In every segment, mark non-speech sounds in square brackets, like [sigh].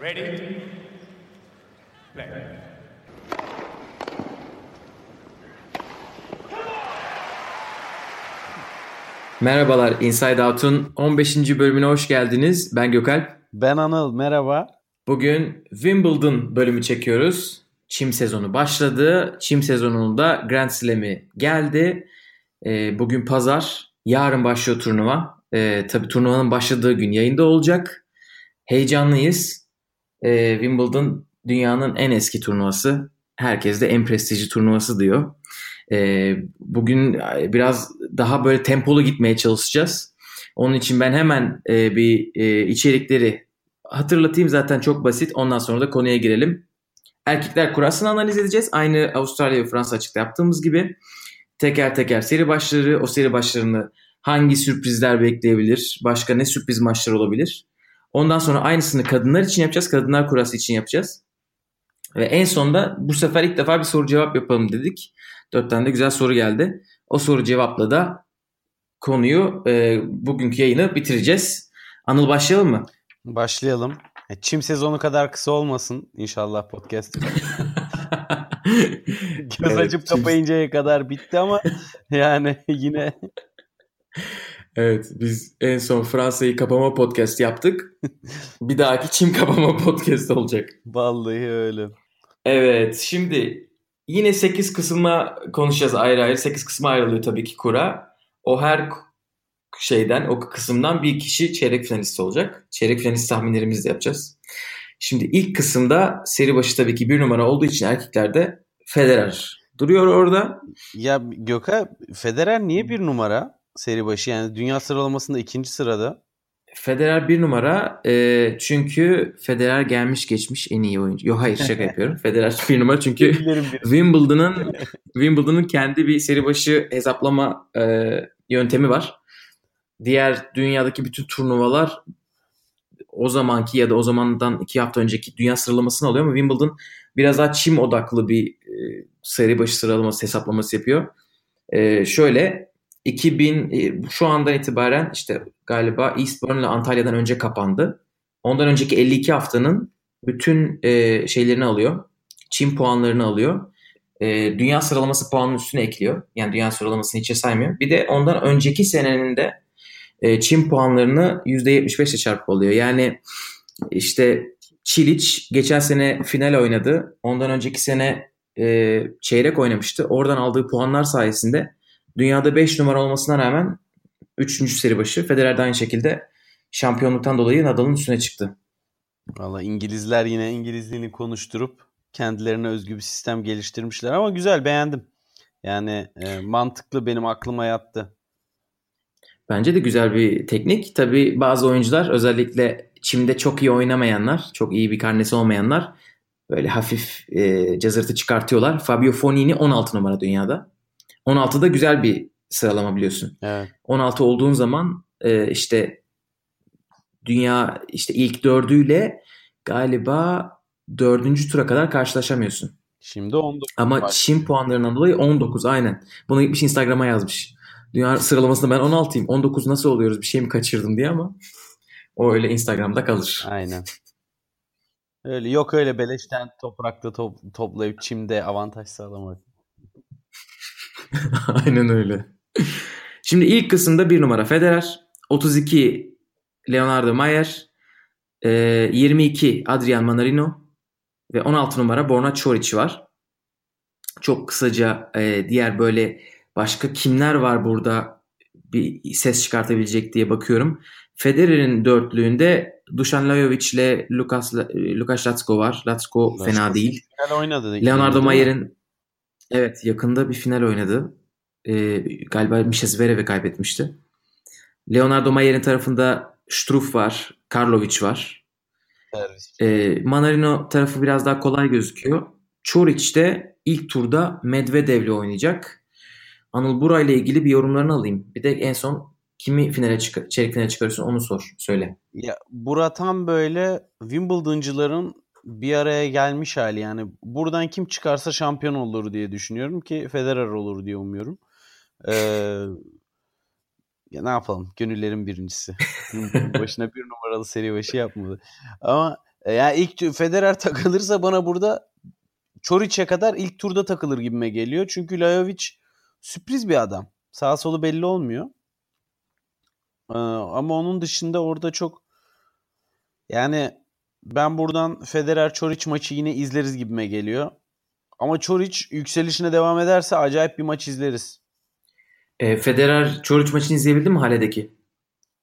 Ready? Play. Merhabalar Inside Out'un 15. bölümüne hoş geldiniz. Ben Gökalp. Ben Anıl, merhaba. Bugün Wimbledon bölümü çekiyoruz. Çim sezonu başladı. Çim sezonunda Grand Slam'i geldi. Ee, bugün pazar. Yarın başlıyor turnuva. Ee, tabii turnuvanın başladığı gün yayında olacak. Heyecanlıyız. Ee, Wimbledon dünyanın en eski turnuvası. Herkes de en prestijli turnuvası diyor. Ee, bugün biraz daha böyle tempolu gitmeye çalışacağız. Onun için ben hemen e, bir e, içerikleri hatırlatayım zaten çok basit. Ondan sonra da konuya girelim. Erkekler kurasını analiz edeceğiz. Aynı Avustralya ve Fransa açıkta yaptığımız gibi. Teker teker seri başları, o seri başlarını hangi sürprizler bekleyebilir, başka ne sürpriz maçlar olabilir. Ondan sonra aynısını kadınlar için yapacağız, kadınlar kurası için yapacağız. Ve en sonda bu sefer ilk defa bir soru cevap yapalım dedik. Dört tane de güzel soru geldi. O soru cevapla da konuyu e, bugünkü yayını bitireceğiz. Anıl başlayalım mı? Başlayalım. E, Çim sezonu kadar kısa olmasın inşallah podcast. [laughs] Göz Evet, açıp çim- kapayıncaya kadar bitti ama yani yine Evet biz en son Fransa'yı kapama podcast yaptık. [laughs] bir dahaki çim kapama podcast olacak. vallahi öyle. Evet şimdi yine 8 kısma konuşacağız ayrı ayrı. 8 kısma ayrılıyor tabii ki kura. O her şeyden o kısımdan bir kişi çeyrek finalist olacak. Çeyrek finalist tahminlerimizi de yapacağız. Şimdi ilk kısımda seri başı tabii ki bir numara olduğu için erkeklerde Federer duruyor orada. Ya Gökhan Federer niye bir numara seri başı yani dünya sıralamasında ikinci sırada? Federer bir numara e, çünkü Federer gelmiş geçmiş en iyi oyuncu. Yok hayır şaka [laughs] yapıyorum. Federer bir numara çünkü. Wimbledon'ın [laughs] Wimbledon'ın kendi bir seri başı hesaplama e, yöntemi var. Diğer dünyadaki bütün turnuvalar o zamanki ya da o zamandan iki hafta önceki dünya sıralamasını alıyor ama Wimbledon biraz daha çim odaklı bir e, seri başı sıralaması hesaplaması yapıyor. E, şöyle 2000 e, şu andan itibaren işte galiba Eastbourne ile Antalya'dan önce kapandı. Ondan önceki 52 haftanın bütün e, şeylerini alıyor. Çim puanlarını alıyor. E, dünya sıralaması puanının üstüne ekliyor. Yani dünya sıralamasını hiçe saymıyor. Bir de ondan önceki senenin de e, Çin puanlarını %75 ile çarpıp alıyor. Yani işte Çiliç geçen sene final oynadı. Ondan önceki sene e, çeyrek oynamıştı. Oradan aldığı puanlar sayesinde dünyada 5 numara olmasına rağmen 3. seri başı Federer de aynı şekilde şampiyonluktan dolayı Nadal'ın üstüne çıktı. Valla İngilizler yine İngilizliğini konuşturup kendilerine özgü bir sistem geliştirmişler ama güzel beğendim. Yani e, mantıklı benim aklıma yattı. Bence de güzel bir teknik. Tabii bazı oyuncular özellikle çimde çok iyi oynamayanlar, çok iyi bir karnesi olmayanlar böyle hafif e, cazırtı çıkartıyorlar. Fabio Fonini 16 numara dünyada. 16 da güzel bir sıralama biliyorsun. Evet. 16 olduğun zaman e, işte dünya işte ilk dördüyle galiba dördüncü tura kadar karşılaşamıyorsun. Şimdi 19 Ama var. Çin puanlarından dolayı 19 aynen. Bunu gitmiş Instagram'a yazmış. Dünya sıralamasında ben 16'yım. 19 nasıl oluyoruz bir şey mi kaçırdım diye ama o öyle Instagram'da kalır. Aynen. Öyle yok öyle beleşten toprakta top, toplayıp çimde avantaj sağlamak. [laughs] aynen öyle. Şimdi ilk kısımda bir numara Federer. 32 Leonardo Mayer. e, 22 Adrian Manarino. Ve 16 numara Borna Çoric var. Çok kısaca e, diğer böyle başka kimler var burada bir ses çıkartabilecek diye bakıyorum. Federer'in dörtlüğünde Dusan Lajovic ile Lukas, Lukas Latsko var. Latsko fena değil. Oynadı. Leonardo? Mayer'in evet yakında bir final oynadı. Ee, galiba Misha Zverev'e kaybetmişti. Leonardo Mayer'in tarafında Struff var. Karlovic var. Servis. Ee, Manarino tarafı biraz daha kolay gözüküyor. Çoric de ilk turda Medvedev'le oynayacak. Anıl Bura ile ilgili bir yorumlarını alayım. Bir de en son kimi finale çıkar, çeyrek finale çıkarırsın onu sor. Söyle. Ya bura tam böyle Wimbledon'cıların bir araya gelmiş hali yani buradan kim çıkarsa şampiyon olur diye düşünüyorum ki Federer olur diye umuyorum. Ee, ya ne yapalım gönüllerin birincisi. Başına bir numaralı seri başı yapmadı. Ama E, yani ilk Federer takılırsa bana burada Çoriç'e kadar ilk turda takılır gibime geliyor. Çünkü Lajovic sürpriz bir adam. Sağ solu belli olmuyor. Ee, ama onun dışında orada çok yani ben buradan Federer Çoriç maçı yine izleriz gibime geliyor. Ama Çoriç yükselişine devam ederse acayip bir maç izleriz. E, Federer Çoriç maçını izleyebildin mi Hale'deki?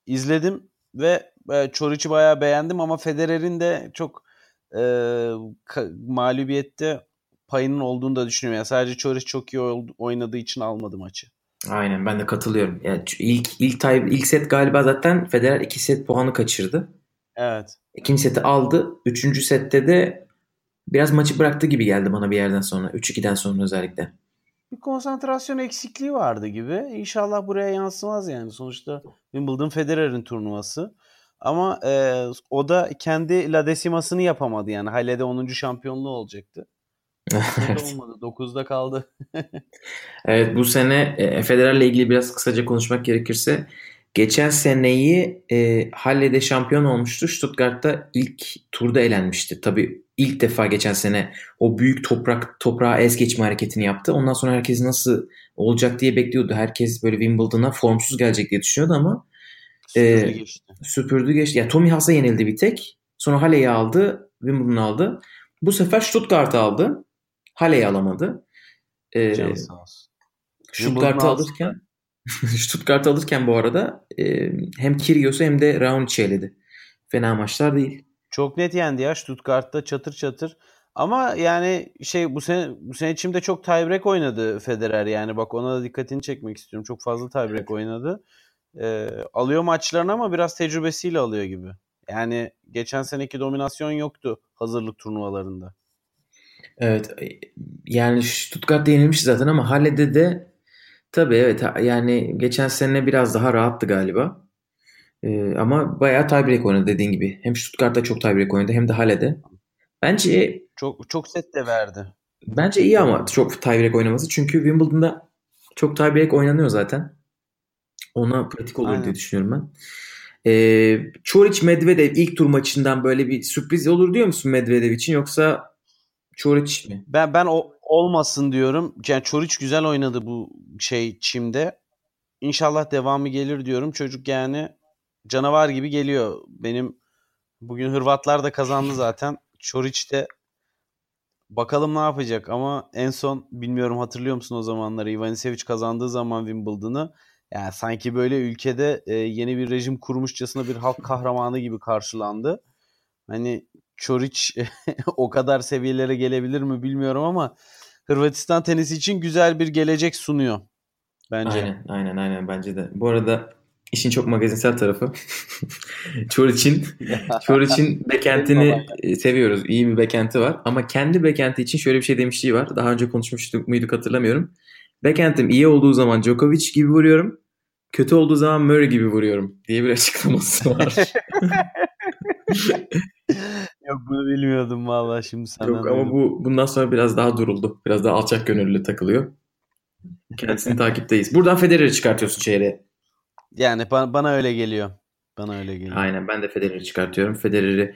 İzledim ve e, Çoriç'i bayağı beğendim ama Federer'in de çok e, mağlubiyette payının olduğunu da düşünüyorum. Yani sadece Çoriç çok iyi oynadığı için almadı maçı. Aynen ben de katılıyorum. Yani ilk ilk ilk set galiba zaten Federer iki set puanı kaçırdı. Evet. İkinci seti aldı. Üçüncü sette de biraz maçı bıraktı gibi geldi bana bir yerden sonra. 3-2'den sonra özellikle. Bir konsantrasyon eksikliği vardı gibi. İnşallah buraya yansımaz yani. Sonuçta Wimbledon Federer'in turnuvası. Ama e, o da kendi La Decima'sını yapamadı yani. Hale'de 10. şampiyonluğu olacaktı. [laughs] evet. olmadı. 9'da kaldı. [laughs] evet bu sene e, Federer'le ilgili biraz kısaca konuşmak gerekirse geçen seneyi e, Halle'de şampiyon olmuştu. Stuttgart'ta ilk turda elenmişti. Tabii ilk defa geçen sene o büyük toprak toprağa ez geçme hareketini yaptı. Ondan sonra herkes nasıl olacak diye bekliyordu. Herkes böyle Wimbledon'a formsuz gelecek diye düşünüyordu ama süpürdü e, geçti. Süpürdü geçti. Ya Tommy Haas'a yenildi bir tek. Sonra Halle'yi aldı. Wimbledon'u aldı. Bu sefer Stuttgart'ı aldı. Hale'yi alamadı. Ee, Stuttgart'ı alırken [laughs] Stuttgart'ı alırken bu arada e, hem Kyrgios'u hem de Raonic'i eledi. Fena maçlar değil. Çok net yendi ya Stuttgart'ta çatır çatır. Ama yani şey bu sene bu sene içimde çok tiebreak oynadı Federer yani bak ona da dikkatini çekmek istiyorum. Çok fazla tiebreak oynadı. Ee, alıyor maçlarını ama biraz tecrübesiyle alıyor gibi. Yani geçen seneki dominasyon yoktu hazırlık turnuvalarında. Evet yani Stuttgart'ta yenilmiş zaten ama Halle'de de tabii evet yani geçen sene biraz daha rahattı galiba. Ee, ama bayağı tiebreak oynadı dediğin gibi. Hem Stuttgart'ta çok tiebreak oynadı hem de Halle'de. Bence çok çok set de verdi. Bence iyi ama çok tiebreak oynaması. Çünkü Wimbledon'da çok tiebreak oynanıyor zaten. Ona pratik olur Aynen. diye düşünüyorum ben. Ee, Çoric Medvedev ilk tur maçından böyle bir sürpriz olur diyor musun Medvedev için yoksa Çoric mi? Ben ben o olmasın diyorum. Yani Çoric güzel oynadı bu şey çimde. İnşallah devamı gelir diyorum. Çocuk yani canavar gibi geliyor. Benim bugün Hırvatlar da kazandı [laughs] zaten. Çoric de bakalım ne yapacak ama en son bilmiyorum hatırlıyor musun o zamanları Ivanisevic kazandığı zaman Wimbledon'ı yani sanki böyle ülkede e, yeni bir rejim kurmuşçasına bir halk [laughs] kahramanı gibi karşılandı. Hani Çoriç [laughs] o kadar seviyelere gelebilir mi bilmiyorum ama Hırvatistan tenisi için güzel bir gelecek sunuyor. Bence. Aynen aynen aynen bence de. Bu arada işin çok magazinsel tarafı. [laughs] Çoriç'in [laughs] Çoriç'in bekentini seviyoruz. İyi bir bekenti var ama kendi bekenti için şöyle bir şey demişliği var. Daha önce konuşmuştuk muyduk hatırlamıyorum. Bekentim iyi olduğu zaman Djokovic gibi vuruyorum. Kötü olduğu zaman Murray gibi vuruyorum diye bir [laughs] açıklaması var. Yok bunu bilmiyordum vallahi şimdi senden. Yok ama bu bundan sonra biraz daha duruldu. Biraz daha alçak gönüllü takılıyor. Kendisini [laughs] takipteyiz. Buradan Federer'i çıkartıyorsun çeyreğe. Yani bana, bana öyle geliyor. Bana öyle geliyor. Aynen ben de Federer'i çıkartıyorum. Federer'i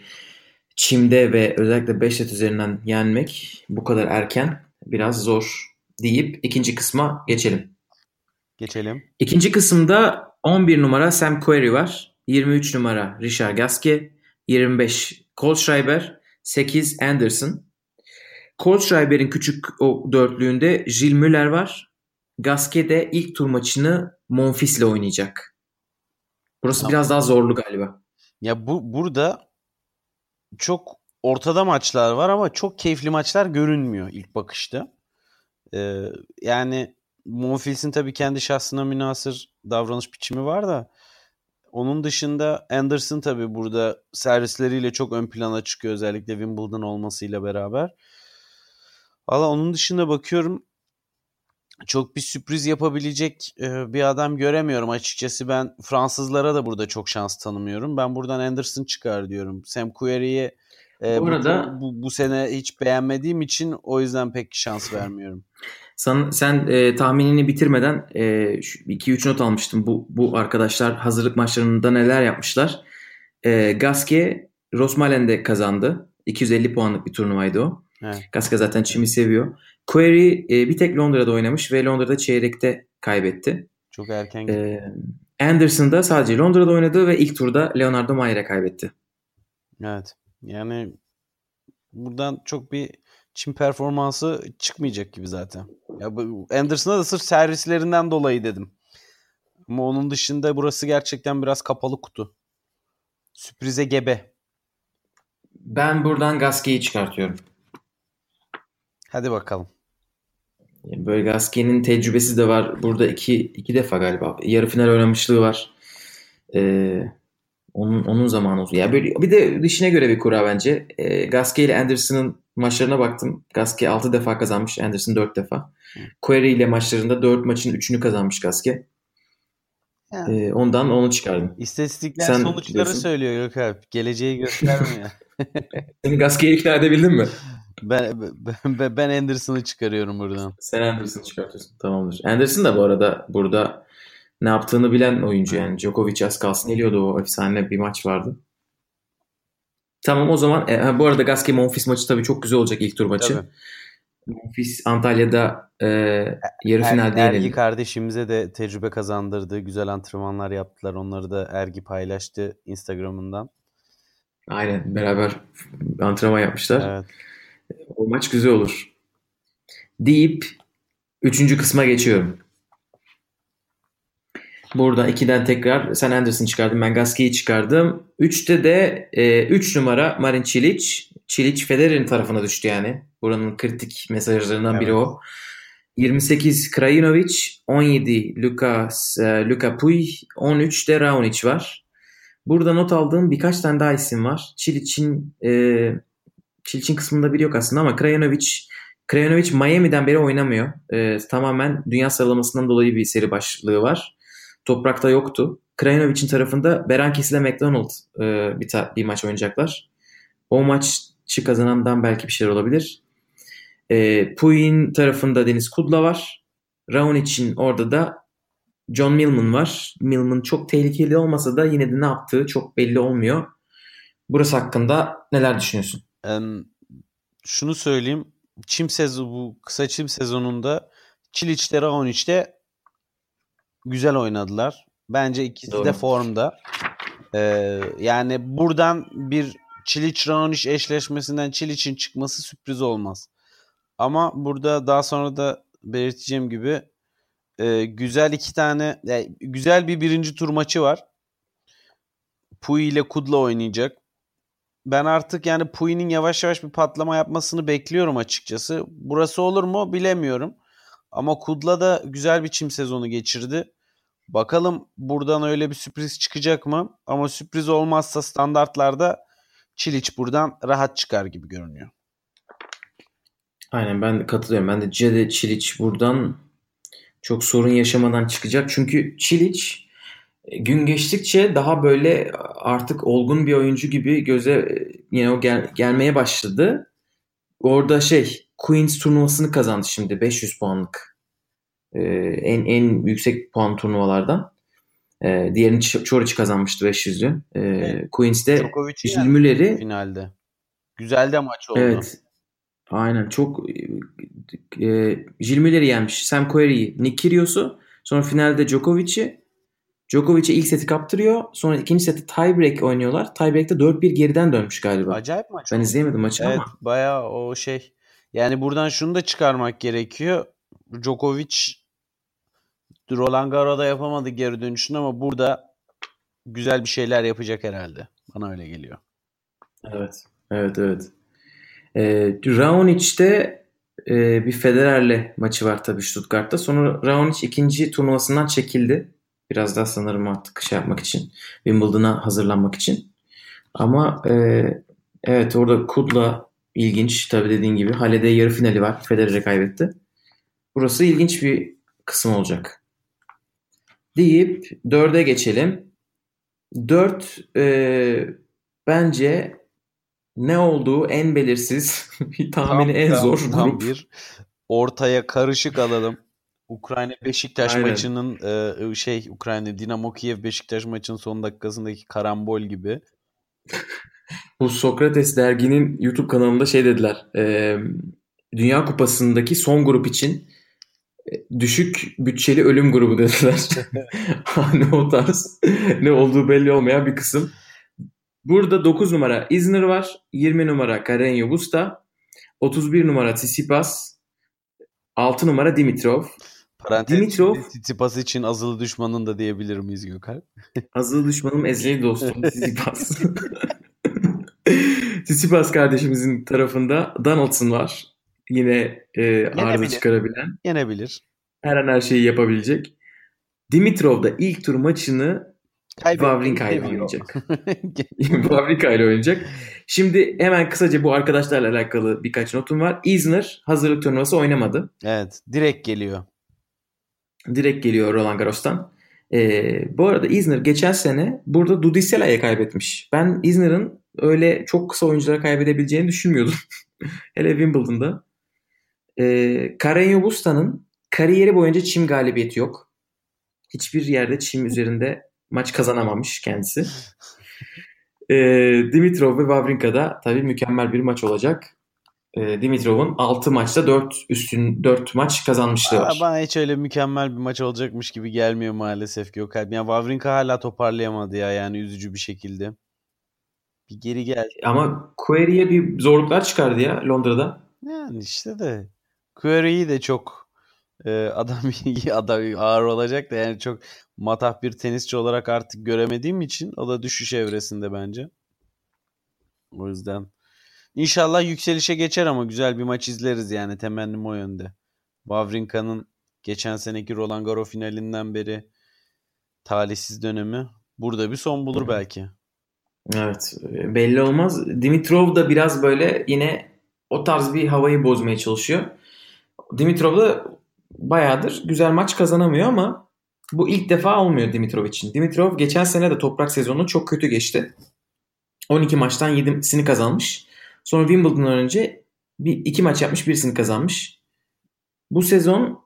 çimde ve özellikle 5 set üzerinden yenmek bu kadar erken biraz zor deyip ikinci kısma geçelim. Geçelim. İkinci kısımda 11 numara Sam Querrey var. 23 numara Richard Gasquet. 25 Kohlschreiber, 8 Anderson. Kohlschreiber'in küçük o dörtlüğünde Jill Müller var. Gasquet de ilk tur maçını Monfils oynayacak. Burası tamam. biraz daha zorlu galiba. Ya bu burada çok ortada maçlar var ama çok keyifli maçlar görünmüyor ilk bakışta. Ee, yani Monfils'in tabii kendi şahsına münasır davranış biçimi var da onun dışında Anderson tabii burada servisleriyle çok ön plana çıkıyor özellikle Wimbledon olmasıyla beraber. Valla onun dışında bakıyorum çok bir sürpriz yapabilecek e, bir adam göremiyorum açıkçası. Ben Fransızlara da burada çok şans tanımıyorum. Ben buradan Anderson çıkar diyorum. Sam Querrey'i e, bu, arada, bu, bu sene hiç beğenmediğim için o yüzden pek şans vermiyorum. [laughs] Sen, sen e, tahminini bitirmeden 2-3 e, not almıştım. Bu, bu arkadaşlar hazırlık maçlarında neler yapmışlar. E, Gaske Rosmalen de kazandı. 250 puanlık bir turnuvaydı o. Evet. Gaska zaten çimi seviyor. Query e, bir tek Londra'da oynamış ve Londra'da çeyrekte kaybetti. Çok erken gitti. E, Anderson da sadece Londra'da oynadı ve ilk turda Leonardo Mayer'e kaybetti. Evet. Yani buradan çok bir Çin performansı çıkmayacak gibi zaten. Ya Anderson'a da sırf servislerinden dolayı dedim. Ama onun dışında burası gerçekten biraz kapalı kutu. Sürprize gebe. Ben buradan Gasquet'i çıkartıyorum. Hadi bakalım. Böyle Gasquet'in tecrübesi de var. Burada iki, iki defa galiba. Yarı final oynamışlığı var. Ee, onun onun zamanı olsun. Ya böyle bir de dışına göre bir kura bence. Ee, Gasquet ile Anderson'ın maçlarına baktım. Gasquet 6 defa kazanmış, Anderson 4 defa. Query ile maçlarında 4 maçın 3'ünü kazanmış Gasquet. Yani. Ee, ondan onu çıkardım. İstatistikler Sen sonuçları diyorsun. söylüyor Gökalp. Geleceği göstermiyor. [laughs] [laughs] Seni Gasquet'i ikna edebildin mi? ben, ben, ben Anderson'ı çıkarıyorum buradan. Sen Anderson'ı çıkartıyorsun. Tamamdır. Anderson da bu arada burada ne yaptığını bilen oyuncu yani. Djokovic az kalsın geliyordu o efsane bir maç vardı. Tamam o zaman e, ha, bu arada Gasquet Monfils maçı tabii çok güzel olacak ilk tur maçı. Tabii. Monfils Antalya'da e, yarı Er- finalde Ergi yenildi. kardeşimize de tecrübe kazandırdı. Güzel antrenmanlar yaptılar. Onları da Ergi paylaştı Instagram'ından. Aynen beraber antrenman yapmışlar. Evet. O maç güzel olur. Deyip üçüncü kısma geçiyorum. Burada ikiden tekrar sen Anderson çıkardın ben Gasquet'i çıkardım. Üçte de 3 numara Marin Cilic. Cilic Federer'in tarafına düştü yani. Buranın kritik mesajlarından biri Evet. o. 28 Krajinovic, 17 Lucas, e, Luka Puy, 13 de Raonic var. Burada not aldığım birkaç tane daha isim var. Cilic'in e, Cilic'in kısmında biri yok aslında ama Krajinovic Krajinovic Miami'den beri oynamıyor. E, tamamen dünya sıralamasından dolayı bir seri başlığı var. Toprakta yoktu. Krajinovic'in tarafında Berankis ile McDonald e, bir, ta- bir maç oynayacaklar. O maçı kazanandan belki bir şeyler olabilir. E, Puy'in tarafında Deniz Kudla var. Raonic'in orada da John Millman var. Millman çok tehlikeli olmasa da yine de ne yaptığı çok belli olmuyor. Burası hakkında neler düşünüyorsun? Em, şunu söyleyeyim. Çim sezonu bu kısa çim sezonunda Çiliç de Raonic de güzel oynadılar. Bence ikisi Doğru. de formda. Ee, yani buradan bir Çiliç Raonic eşleşmesinden Çiliç'in çıkması sürpriz olmaz. Ama burada daha sonra da belirteceğim gibi e, güzel iki tane yani güzel bir birinci tur maçı var. Puyi ile Kudla oynayacak. Ben artık yani Puyi'nin yavaş yavaş bir patlama yapmasını bekliyorum açıkçası. Burası olur mu bilemiyorum. Ama Kudla da güzel bir çim sezonu geçirdi. Bakalım buradan öyle bir sürpriz çıkacak mı? Ama sürpriz olmazsa standartlarda Çiliç buradan rahat çıkar gibi görünüyor. Aynen ben katılıyorum. Ben de Cede Çilic buradan çok sorun yaşamadan çıkacak. Çünkü Çilic e, gün geçtikçe daha böyle artık olgun bir oyuncu gibi göze e, yine o gel- gelmeye başladı. Orada şey Queens turnuvasını kazandı şimdi 500 puanlık. Ee, en en yüksek puan turnuvalardan. Ee, diğerini Ç- Çoric kazanmıştı 500'ü. Ee, Evet. Yendi Müller'i finalde. Güzel de maç oldu. Evet. Aynen çok e, Gilles Müller'i yenmiş. Sam Querrey'i, Nick Kyrgios'u. Sonra finalde Djokovic'i. Djokovic'e ilk seti kaptırıyor. Sonra ikinci seti tiebreak oynuyorlar. Tiebreak'te 4-1 geriden dönmüş galiba. Acayip maç Ben oldu. izleyemedim maçı Evet ama. bayağı o şey. Yani buradan şunu da çıkarmak gerekiyor. Djokovic Roland Garros'da yapamadı geri dönüşünü ama burada güzel bir şeyler yapacak herhalde. Bana öyle geliyor. Evet. Evet evet. E, Raonic'te e, bir Federer'le maçı var tabii Stuttgart'ta. Sonra Raonic ikinci turnuvasından çekildi. Biraz daha sanırım artık şey yapmak için. Wimbledon'a hazırlanmak için. Ama e, evet orada Kudla ilginç. Tabii dediğin gibi. Hale'de yarı finali var. Federer'e kaybetti. Burası ilginç bir kısım olacak. Deyip dörde geçelim. Dört e, bence ne olduğu en belirsiz, [laughs] tahmini en tam- zor tam grup. bir ortaya karışık alalım. Ukrayna Beşiktaş Aynen. maçının e, şey Ukrayna Dinamo Kiev Beşiktaş maçının son dakikasındaki karambol gibi. Bu Sokrates derginin YouTube kanalında şey dediler. E, Dünya Kupası'ndaki son grup için e, düşük bütçeli ölüm grubu dediler. [laughs] ne o tarz ne olduğu belli olmayan bir kısım. Burada 9 numara Isner var. 20 numara Carreño Busta. 31 numara Tsitsipas. 6 numara Dimitrov. Parantez Dimitrov Tsitsipas için azılı düşmanın da diyebilir miyiz Gökhan? azılı düşmanım ezeli dostum [laughs] Tsitsipas. [laughs] Tsitsipas kardeşimizin tarafında Donaldson var. Yine e, arıza çıkarabilen. Yenebilir. Her an her şeyi yapabilecek. Dimitrov da ilk tur maçını Wawrinka ile oynayacak. [laughs] [laughs] Wawrinka ile oynayacak. Şimdi hemen kısaca bu arkadaşlarla alakalı birkaç notum var. Isner hazırlık turnuvası oynamadı. evet. Direkt geliyor. Direkt geliyor Roland Garros'tan. Ee, bu arada Isner geçen sene burada Dudisela'ya kaybetmiş. Ben Isner'ın öyle çok kısa oyunculara kaybedebileceğini düşünmüyordum. [laughs] Hele Wimbledon'da. Ee, Carreño Busta'nın kariyeri boyunca çim galibiyeti yok. Hiçbir yerde çim üzerinde maç kazanamamış kendisi. Ee, Dimitrov ve Wawrinka'da tabii mükemmel bir maç olacak. Ee, Dimitrov'un 6 maçta 4 üstün 4 maç kazanmışlığı var. Bana hiç öyle mükemmel bir maç olacakmış gibi gelmiyor maalesef Gökhan. Yani Wawrinka hala toparlayamadı ya yani üzücü bir şekilde. Bir geri gel. Ama Query'e bir zorluklar çıkardı ya Londra'da. Yani işte de Query'i de çok e, adam [laughs] iyi adam ağır olacak da yani çok matah bir tenisçi olarak artık göremediğim için o da düşüş evresinde bence. O yüzden inşallah yükselişe geçer ama güzel bir maç izleriz yani temennim o yönde. Wawrinka'nın geçen seneki Roland Garros finalinden beri talihsiz dönemi burada bir son bulur belki. Evet belli olmaz. Dimitrov da biraz böyle yine o tarz bir havayı bozmaya çalışıyor. Dimitrov da bayağıdır güzel maç kazanamıyor ama bu ilk defa olmuyor Dimitrov için. Dimitrov geçen sene de toprak sezonu çok kötü geçti. 12 maçtan 7'sini kazanmış. Sonra Wimbledon'dan önce bir iki maç yapmış birisini kazanmış. Bu sezon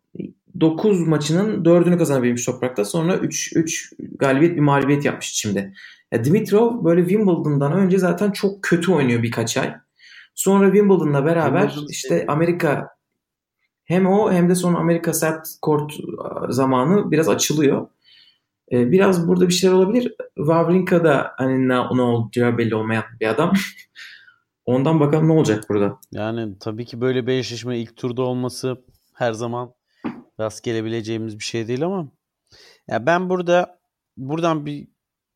9 maçının 4'ünü kazanabilmiş toprakta. Sonra 3 3 galibiyet bir mağlubiyet yapmış şimdi. Ya Dimitrov böyle Wimbledon'dan önce zaten çok kötü oynuyor birkaç ay. Sonra Wimbledon'la beraber Wimbledon işte sevdim. Amerika hem o hem de sonra Amerika sert kort zamanı biraz açılıyor. Ee, biraz burada bir şeyler olabilir. Wawrinka da hani ne, ne olacağı belli olmayan bir adam. [laughs] Ondan bakalım ne olacak burada. Yani tabii ki böyle bir eşleşme ilk turda olması her zaman rast gelebileceğimiz bir şey değil ama ya ben burada buradan bir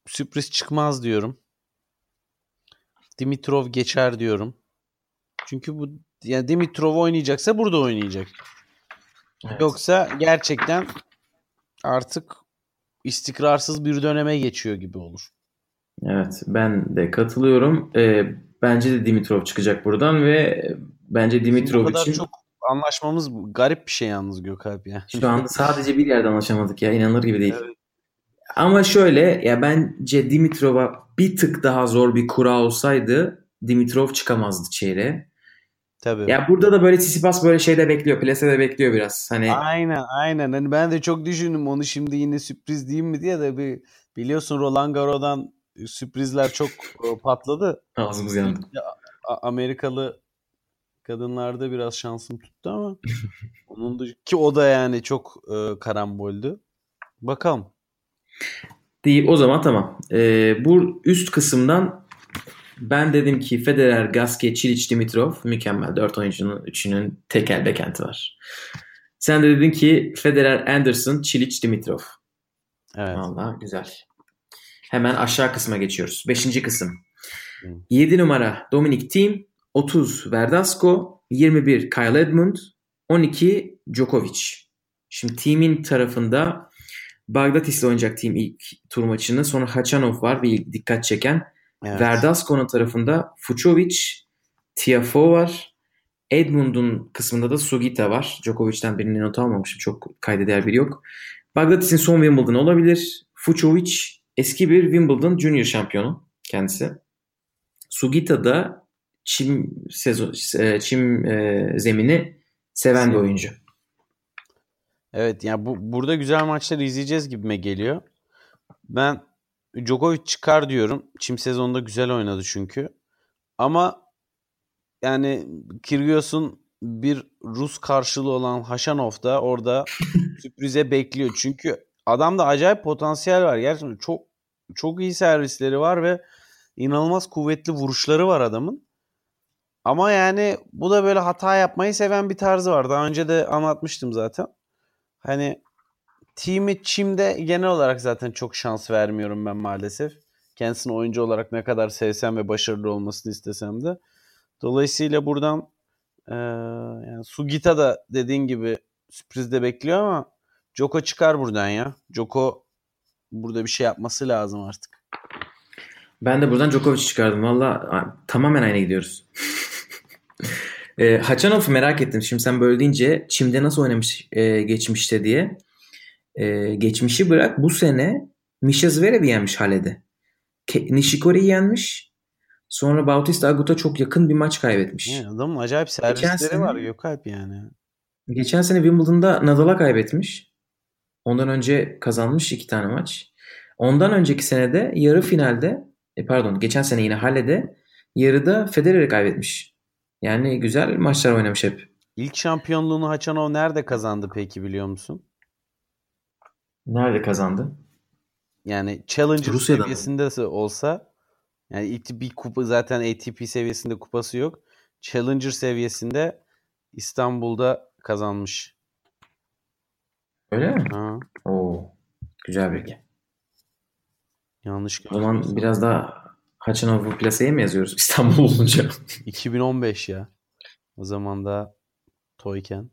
sürpriz çıkmaz diyorum. Dimitrov geçer diyorum. Çünkü bu yani Dimitrov oynayacaksa burada oynayacak. Evet. Yoksa gerçekten artık istikrarsız bir döneme geçiyor gibi olur. Evet ben de katılıyorum. Ee, bence de Dimitrov çıkacak buradan ve bence Bizim Dimitrov kadar için çok anlaşmamız garip bir şey yalnız Gökalp ya. şu anda sadece bir yerde anlaşamadık ya inanılır gibi değil. Evet. Ama şöyle ya bence Dimitrov'a bir tık daha zor bir kura olsaydı Dimitrov çıkamazdı çeyreğe. Tabii. Ya burada da böyle Tsitsipas böyle şeyde bekliyor. Plesede bekliyor biraz. Hani Aynen aynen. Hani ben de çok düşündüm onu şimdi yine sürpriz diyeyim mi diye de bir biliyorsun Roland Garros'dan sürprizler çok e, patladı. [laughs] ağzımız yandı. Amerikalı kadınlarda biraz şansım tuttu ama [laughs] onun da ki o da yani çok e, karamboldü. Bakalım. Deyip o zaman tamam. Ee, bu üst kısımdan ben dedim ki Federer, Gasquet, Çiliç, Dimitrov mükemmel. Dört oyuncunun üçünün tekel bekenti var. Sen de dedin ki Federer, Anderson, Çiliç, Dimitrov. Evet. Valla güzel. Hemen aşağı kısma geçiyoruz. Beşinci kısım. Hı. 7 numara Dominic Thiem, 30 Verdasco, 21 Kyle Edmund, 12 Djokovic. Şimdi Thiem'in tarafında Bagdatis'le oynayacak Thiem ilk tur maçını. Sonra Hachanov var bir dikkat çeken. Evet. Verdasco'nun tarafında Fucovic, Tiafoe var. Edmund'un kısmında da Sugita var. Djokovic'ten birini not almamışım. Çok kaydeder biri yok. Bagdatis'in son Wimbledon olabilir. Fucovic eski bir Wimbledon Junior şampiyonu kendisi. Sugita da çim sezon e, çim e, zemini seven bir oyuncu. Evet yani bu burada güzel maçları izleyeceğiz gibime geliyor. Ben Djokovic çıkar diyorum. Çim sezonunda güzel oynadı çünkü. Ama yani Kyrgios'un bir Rus karşılığı olan Haşanov da orada [laughs] sürprize bekliyor. Çünkü adamda acayip potansiyel var. Gerçekten çok çok iyi servisleri var ve inanılmaz kuvvetli vuruşları var adamın. Ama yani bu da böyle hata yapmayı seven bir tarzı var. Daha önce de anlatmıştım zaten. Hani Team'i Çim'de genel olarak zaten çok şans vermiyorum ben maalesef. Kendisini oyuncu olarak ne kadar sevsem ve başarılı olmasını istesem de. Dolayısıyla buradan e, yani Sugita da dediğin gibi sürprizde bekliyor ama Joko çıkar buradan ya. Joko burada bir şey yapması lazım artık. Ben de buradan Djokovic çıkardım. Valla tamamen aynı gidiyoruz. [laughs] e, Haçanov'u merak ettim. Şimdi sen böyle deyince Çim'de nasıl oynamış e, geçmişte diye. E, geçmişi bırak bu sene Misha Zverev'i yenmiş Hale'de. Nishikori'yi yenmiş. Sonra Bautista Agut'a çok yakın bir maç kaybetmiş. Yani adamın acayip servisleri sene, var Gökalp yani. Geçen sene Wimbledon'da Nadal'a kaybetmiş. Ondan önce kazanmış iki tane maç. Ondan önceki senede yarı finalde e pardon geçen sene yine Halle'de yarıda Federer'i kaybetmiş. Yani güzel maçlar oynamış hep. İlk şampiyonluğunu Haçanov nerede kazandı peki biliyor musun? Nerede kazandı? Yani Challenger Rusya'da seviyesinde mı? olsa yani ilk bir kupa zaten ATP seviyesinde kupası yok. Challenger seviyesinde İstanbul'da kazanmış. Öyle mi? Ha. Oo. Güzel bilgi. Yanlış O zaman biraz daha Haçanov'u plaseye mi yazıyoruz [laughs] İstanbul olunca? 2015 ya. O zaman da toyken.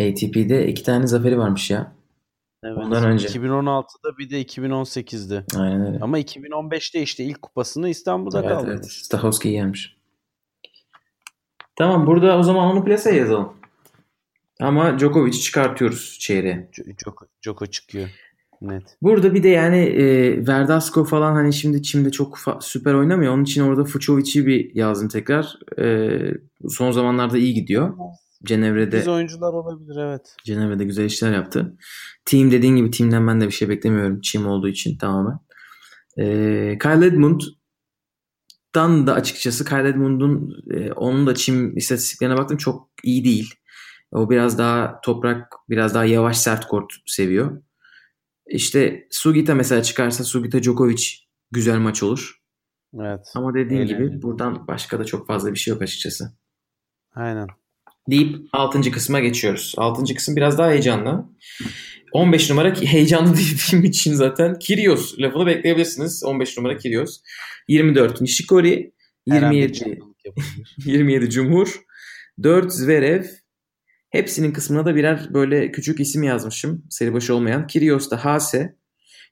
ATP'de iki tane zaferi varmış ya. Evet. Ondan önce. 2016'da bir de 2018'de. Aynen öyle. Ama 2015'te işte ilk kupasını İstanbul'da evet, kaldı. Evet. Stahovski'yi yenmiş. Tamam burada o zaman onu plaseye yazalım. Ama Djokovic'i çıkartıyoruz çeyreğe. Djoko, Djoko çıkıyor. Net. Burada bir de yani e, Verdasco falan hani şimdi Çim'de çok süper oynamıyor. Onun için orada Fucovic'i bir yazdım tekrar. E, son zamanlarda iyi gidiyor. Cenevre'de Biz oyuncular olabilir evet. Cenevre'de güzel işler yaptı. Team dediğin gibi team'den ben de bir şey beklemiyorum. Çim olduğu için tamamen. E, Kyle Edmund'dan da açıkçası Kyle Edmund'un e, onun da çim istatistiklerine baktım çok iyi değil. O biraz daha toprak, biraz daha yavaş sert kort seviyor. İşte Sugita mesela çıkarsa Sugita Djokovic güzel maç olur. Evet. Ama dediğim Eğlenceli. gibi buradan başka da çok fazla bir şey yok açıkçası. Aynen. Deyip 6. kısma geçiyoruz. 6. kısım biraz daha heyecanlı. 15 numara [laughs] heyecanlı dediğim için zaten Kyrgios lafını bekleyebilirsiniz. 15 numara Kyrgios. 24 Nishikori. 27 27 Cumhur. 4 Zverev. Hepsinin kısmına da birer böyle küçük isim yazmışım. Seri başı olmayan. Kyrgios'ta Hase.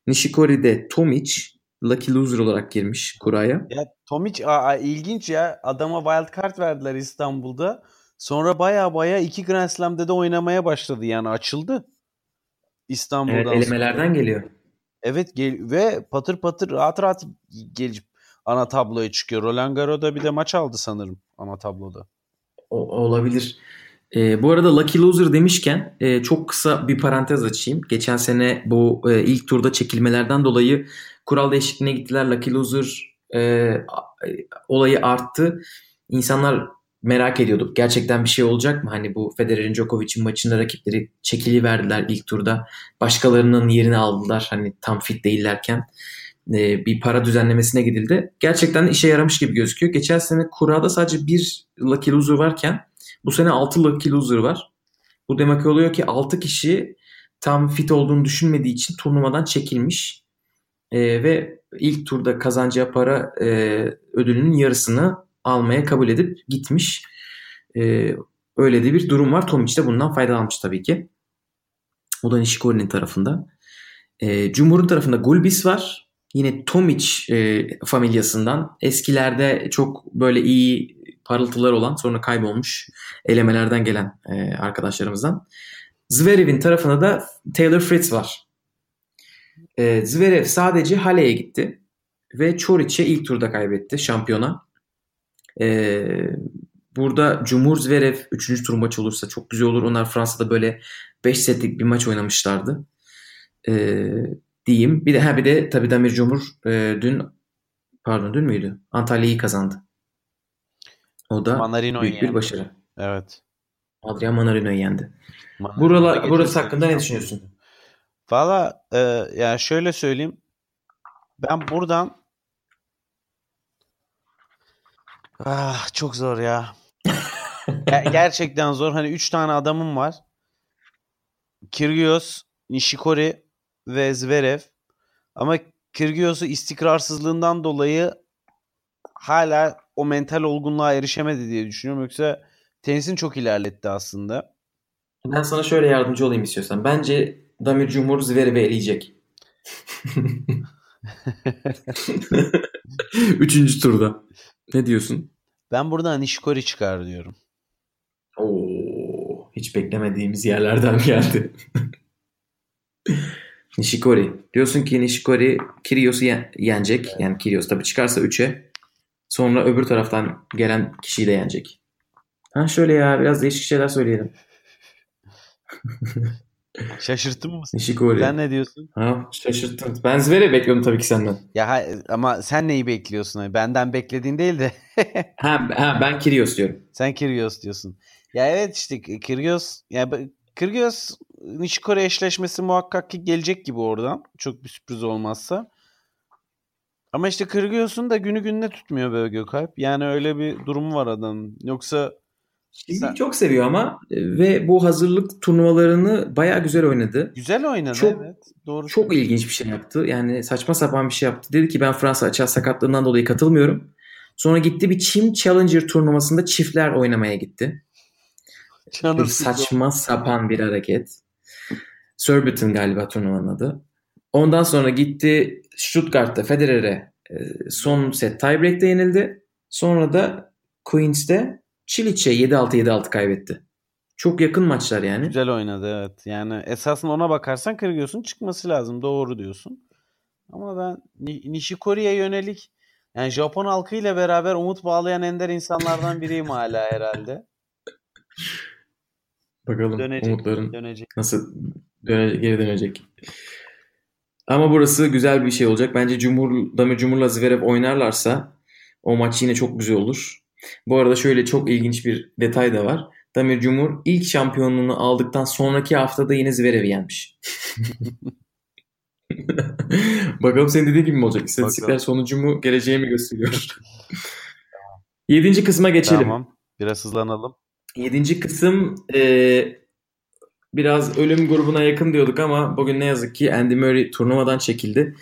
Nishikori'de Tomic. Lucky Loser olarak girmiş kuraya. Ya Tomic aa, ilginç ya. Adama wild card verdiler İstanbul'da. Sonra baya baya iki Grand Slam'de de oynamaya başladı. Yani açıldı. İstanbul'dan evet, elemelerden sonra. geliyor. Evet gel ve patır patır rahat rahat gelip ana tabloya çıkıyor. Roland Garros'da bir de maç aldı sanırım ana tabloda. O, olabilir. E, bu arada Lucky Loser demişken e, çok kısa bir parantez açayım. Geçen sene bu e, ilk turda çekilmelerden dolayı kural değişikliğine gittiler. Lucky Loser e, olayı arttı. İnsanlar merak ediyorduk. Gerçekten bir şey olacak mı? Hani bu Federer'in Djokovic'in maçında rakipleri çekili verdiler ilk turda. Başkalarının yerini aldılar. Hani tam fit değillerken e, bir para düzenlemesine gidildi. Gerçekten işe yaramış gibi gözüküyor. Geçen sene kurada sadece bir Lucky Loser varken bu sene 6 lucky loser var. Bu demek oluyor ki 6 kişi tam fit olduğunu düşünmediği için turnuvadan çekilmiş. E, ve ilk turda kazanacağı para e, ödülünün yarısını almaya kabul edip gitmiş. E, öyle de bir durum var. Tomic de bundan faydalanmış tabii ki. O da Nishikori'nin tarafında. E, Cumhur'un tarafında Gulbis var. Yine Tomic e, familyasından. Eskilerde çok böyle iyi parıltılar olan sonra kaybolmuş elemelerden gelen e, arkadaşlarımızdan. Zverev'in tarafına da Taylor Fritz var. E, Zverev sadece Hale'ye gitti ve Çoriç'e ilk turda kaybetti şampiyona. E, burada Cumhur Zverev 3. tur maç olursa çok güzel olur. Onlar Fransa'da böyle 5 setlik bir maç oynamışlardı. E, diyeyim. Bir de ha bir de tabii Damir Cumhur e, dün pardon dün müydü? Antalya'yı kazandı. O da Manarino büyük bir yendi. başarı. Evet. Adrian Manarino'yu yendi. Manarino Burala, burası hakkında ne düşünüyorsun? Valla e, yani şöyle söyleyeyim. Ben buradan ah, çok zor ya. [laughs] Ger- gerçekten zor. Hani 3 tane adamım var. Kyrgios, Nishikori ve Zverev. Ama Kyrgios'u istikrarsızlığından dolayı hala o mental olgunluğa erişemedi diye düşünüyorum. Yoksa tenisini çok ilerletti aslında. Ben sana şöyle yardımcı olayım istiyorsan. Bence Damir Cumhur Zverev'i eleyecek. [laughs] Üçüncü turda. Ne diyorsun? Ben buradan Nishikori çıkar diyorum. Oo, hiç beklemediğimiz yerlerden geldi. Nishikori. Diyorsun ki Nishikori Kyrgios'u yen- yenecek. Yani Kyrgios tabii çıkarsa 3'e. Sonra öbür taraftan gelen kişiyi de yenecek. Ha şöyle ya biraz değişik şeyler söyleyelim. [laughs] Şaşırttın mı? Nishikori. Sen ne diyorsun? Ha şaşırttın. Ben Zverev bekliyordum tabii ki senden. Ya ha- ama sen neyi bekliyorsun? Benden beklediğin değil de [laughs] Ha, ha ben Kyrgios diyorum. sen Kyrgios diyorsun. Ya evet işte Kyrgios ya b- Nishikori eşleşmesi muhakkak ki gelecek gibi oradan. Çok bir sürpriz olmazsa. Ama işte Kyrgios'un da günü gününe tutmuyor böyle Gökalp. Yani öyle bir durumu var adamın. Yoksa Çizgiyi Sen- çok seviyor ama e, ve bu hazırlık turnuvalarını bayağı güzel oynadı. güzel oynadı Çok- evet. Doğru. Çok ilginç bir şey yaptı. Yani saçma sapan bir şey yaptı. Dedi ki ben Fransa açığa sakatlığından dolayı katılmıyorum. Sonra gitti bir Çim Challenger turnuvasında çiftler oynamaya gitti. Böyle saçma sapan bir hareket. Surbiton galiba turnuvanın adı. Ondan sonra gitti Stuttgart'ta Federer'e e, son set tiebreak'te yenildi. Sonra da Queens'te Çiliç'e 7-6 7-6 kaybetti. Çok yakın maçlar yani. Güzel oynadı evet. Yani esasında ona bakarsan Kyrgios'un çıkması lazım. Doğru diyorsun. Ama ben Ni- Nishikori'ye yönelik yani Japon halkıyla beraber umut bağlayan ender insanlardan biriyim hala herhalde. Bakalım Dönecek. umutların Dönecek. nasıl döne, geri dönecek. Ama burası güzel bir şey olacak. Bence Cumhur, Damir Cumhur'la Zverev oynarlarsa o maç yine çok güzel olur. Bu arada şöyle çok ilginç bir detay da var. Damir Cumhur ilk şampiyonluğunu aldıktan sonraki haftada yine Zverev'i yenmiş. [laughs] Bakalım senin dediğin gibi mi olacak? İstatistikler Bakalım. sonucu mu geleceği mi gösteriyor? Yedinci kısma geçelim. Tamam. Biraz hızlanalım. Yedinci kısım e, biraz ölüm grubuna yakın diyorduk ama bugün ne yazık ki Andy Murray turnuvadan çekildi.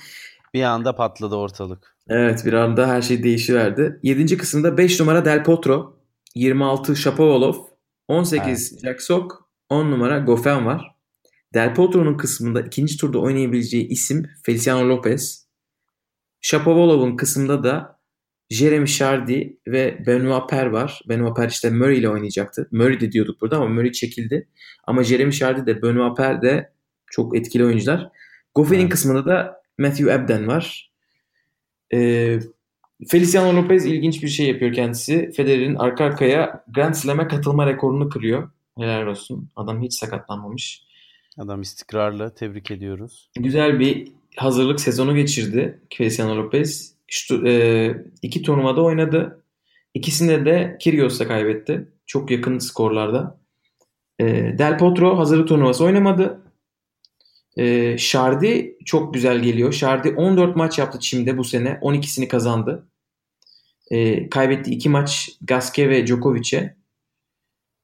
Bir anda patladı ortalık. Evet bir anda her şey değişiverdi. Yedinci kısımda 5 numara Del Potro, 26 Shapovalov, 18 Jack Sock, 10 numara Goffin var. Del Potro'nun kısmında ikinci turda oynayabileceği isim Feliciano Lopez. Shapovalov'un kısmında da Jeremy Chardy ve Benoit Per var. Benoit Per işte Murray ile oynayacaktı. Murray de diyorduk burada ama Murray çekildi. Ama Jeremy Chardy de Benoit Per de çok etkili oyuncular. Goffin'in Evet. kısmında da Matthew Ebden var. Ee, Feliciano Lopez ilginç bir şey yapıyor kendisi. Federer'in arka arkaya Grand Slam'e katılma rekorunu kırıyor. Helal olsun. Adam hiç sakatlanmamış. Adam istikrarlı. Tebrik ediyoruz. Güzel bir hazırlık sezonu geçirdi Feliciano Lopez. Şu, e, iki turnuvada oynadı. İkisinde de Kyrgios'la kaybetti. Çok yakın skorlarda. E, Del Potro hazırlık turnuvası oynamadı. E, Shardy çok güzel geliyor. Shardy 14 maç yaptı Çim'de bu sene. 12'sini kazandı. E, kaybetti iki maç Gasquet ve Djokovic'e.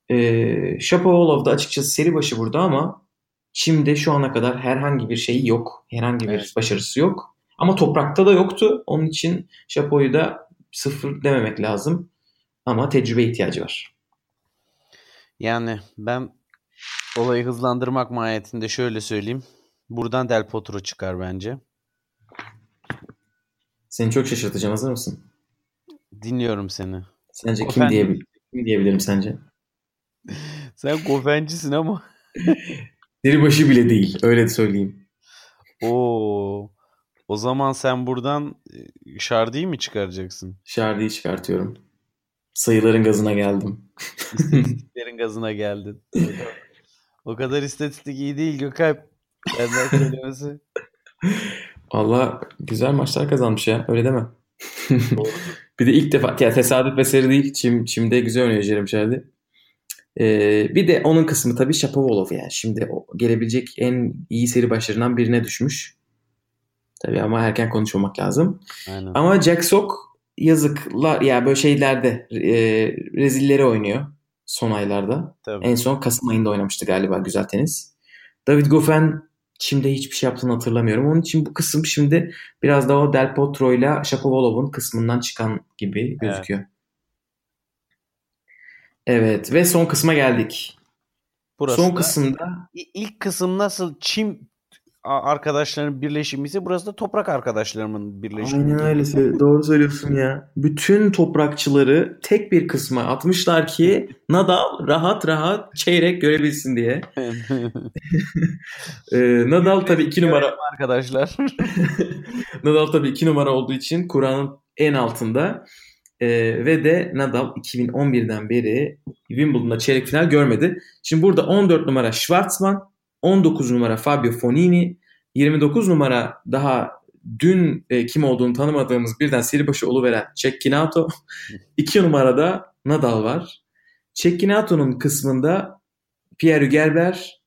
E, Shapovalov da açıkçası seri başı burada ama Çim'de şu ana kadar herhangi bir şeyi yok. Herhangi bir Evet. başarısı yok. Ama toprakta da yoktu. Onun için Şapo'yu da sıfır dememek lazım. Ama tecrübe ihtiyacı var. Yani ben olayı hızlandırmak mahiyetinde şöyle söyleyeyim. Buradan Del Potro çıkar bence. Seni çok şaşırtacağım. Hazır mısın? Dinliyorum seni. Sence kim, Goffin. diyebil kim diyebilirim sence? [laughs] Sen Goffencisin ama. [laughs] Deribaşı bile değil. Öyle söyleyeyim. Oo. O zaman sen buradan e, Şardi'yi mi çıkaracaksın? Şardi'yi çıkartıyorum. Sayıların gazına geldim. İstatistiklerin gazına geldin. [laughs] O kadar istatistik iyi değil Gökalp. Benden söylemesi. Valla güzel maçlar kazanmış ya. Öyle deme. [laughs] bir de ilk defa ya tesadüf eseri değil. Çim, Çim'de güzel oynuyor Jeremy Shardy. Ee, bir de onun kısmı tabii Shapovalov yani. Şimdi o gelebilecek en iyi seri başlarından birine düşmüş. Tabii ama erken konuşmamak lazım. Aynen. Ama Jack Sock yazıklar ya böyle şeylerde e, rezilleri oynuyor son aylarda. Tabii. En son Kasım ayında oynamıştı galiba güzel tenis. David Goffin şimdi hiçbir şey yaptığını hatırlamıyorum. Onun için bu kısım şimdi biraz daha o Del Potro ile Shapovalov'un kısmından çıkan gibi gözüküyor. Evet. ve son kısma geldik. Burası son da- kısımda ilk kısım nasıl çim a- arkadaşların birleşimi ise burası da toprak arkadaşlarımın birleşimi. Aynen öyle doğru söylüyorsun ya. Bütün toprakçıları tek bir kısma atmışlar ki [laughs] Nadal rahat rahat çeyrek görebilsin diye. [laughs] Ee, Nadal tabii iki numara arkadaşlar. [laughs] Nadal tabii iki numara olduğu için Kur'an'ın en altında. Ee, ve de Nadal 2011'den beri Wimbledon'da çeyrek final görmedi. Şimdi burada 14 numara Schwartzman, 19 numara Fabio Fonini, 29 numara daha dün e, kim olduğunu tanımadığımız birden seri başı oluveren Cecchinato. 2 [laughs] numarada Nadal var. Cecchinato'nun kısmında Pierre Gerber,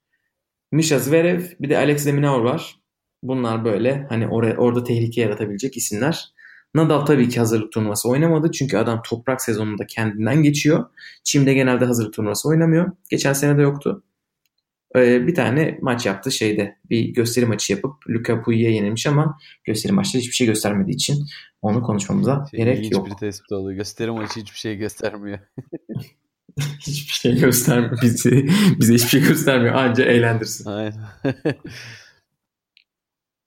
Misha Zverev bir de Alex de Minaur var. Bunlar böyle hani oraya, orada tehlike yaratabilecek isimler. Nadal tabii ki hazırlık turnuvası oynamadı. Çünkü adam toprak sezonunda kendinden geçiyor. Çim'de genelde hazırlık turnuvası oynamıyor. Geçen sene de yoktu. Ee, bir tane maç yaptı şeyde. Bir gösteri maçı yapıp Luca Puig'e yenilmiş ama gösteri maçta hiçbir şey göstermediği için onu konuşmamıza gerek İlginç yok. bir tespit oluyor. Gösteri maçı hiçbir şey göstermiyor. [laughs] hiçbir şey göstermiyor. Bizi, bize hiçbir şey göstermiyor. Anca eğlendirsin. Aynen. [laughs]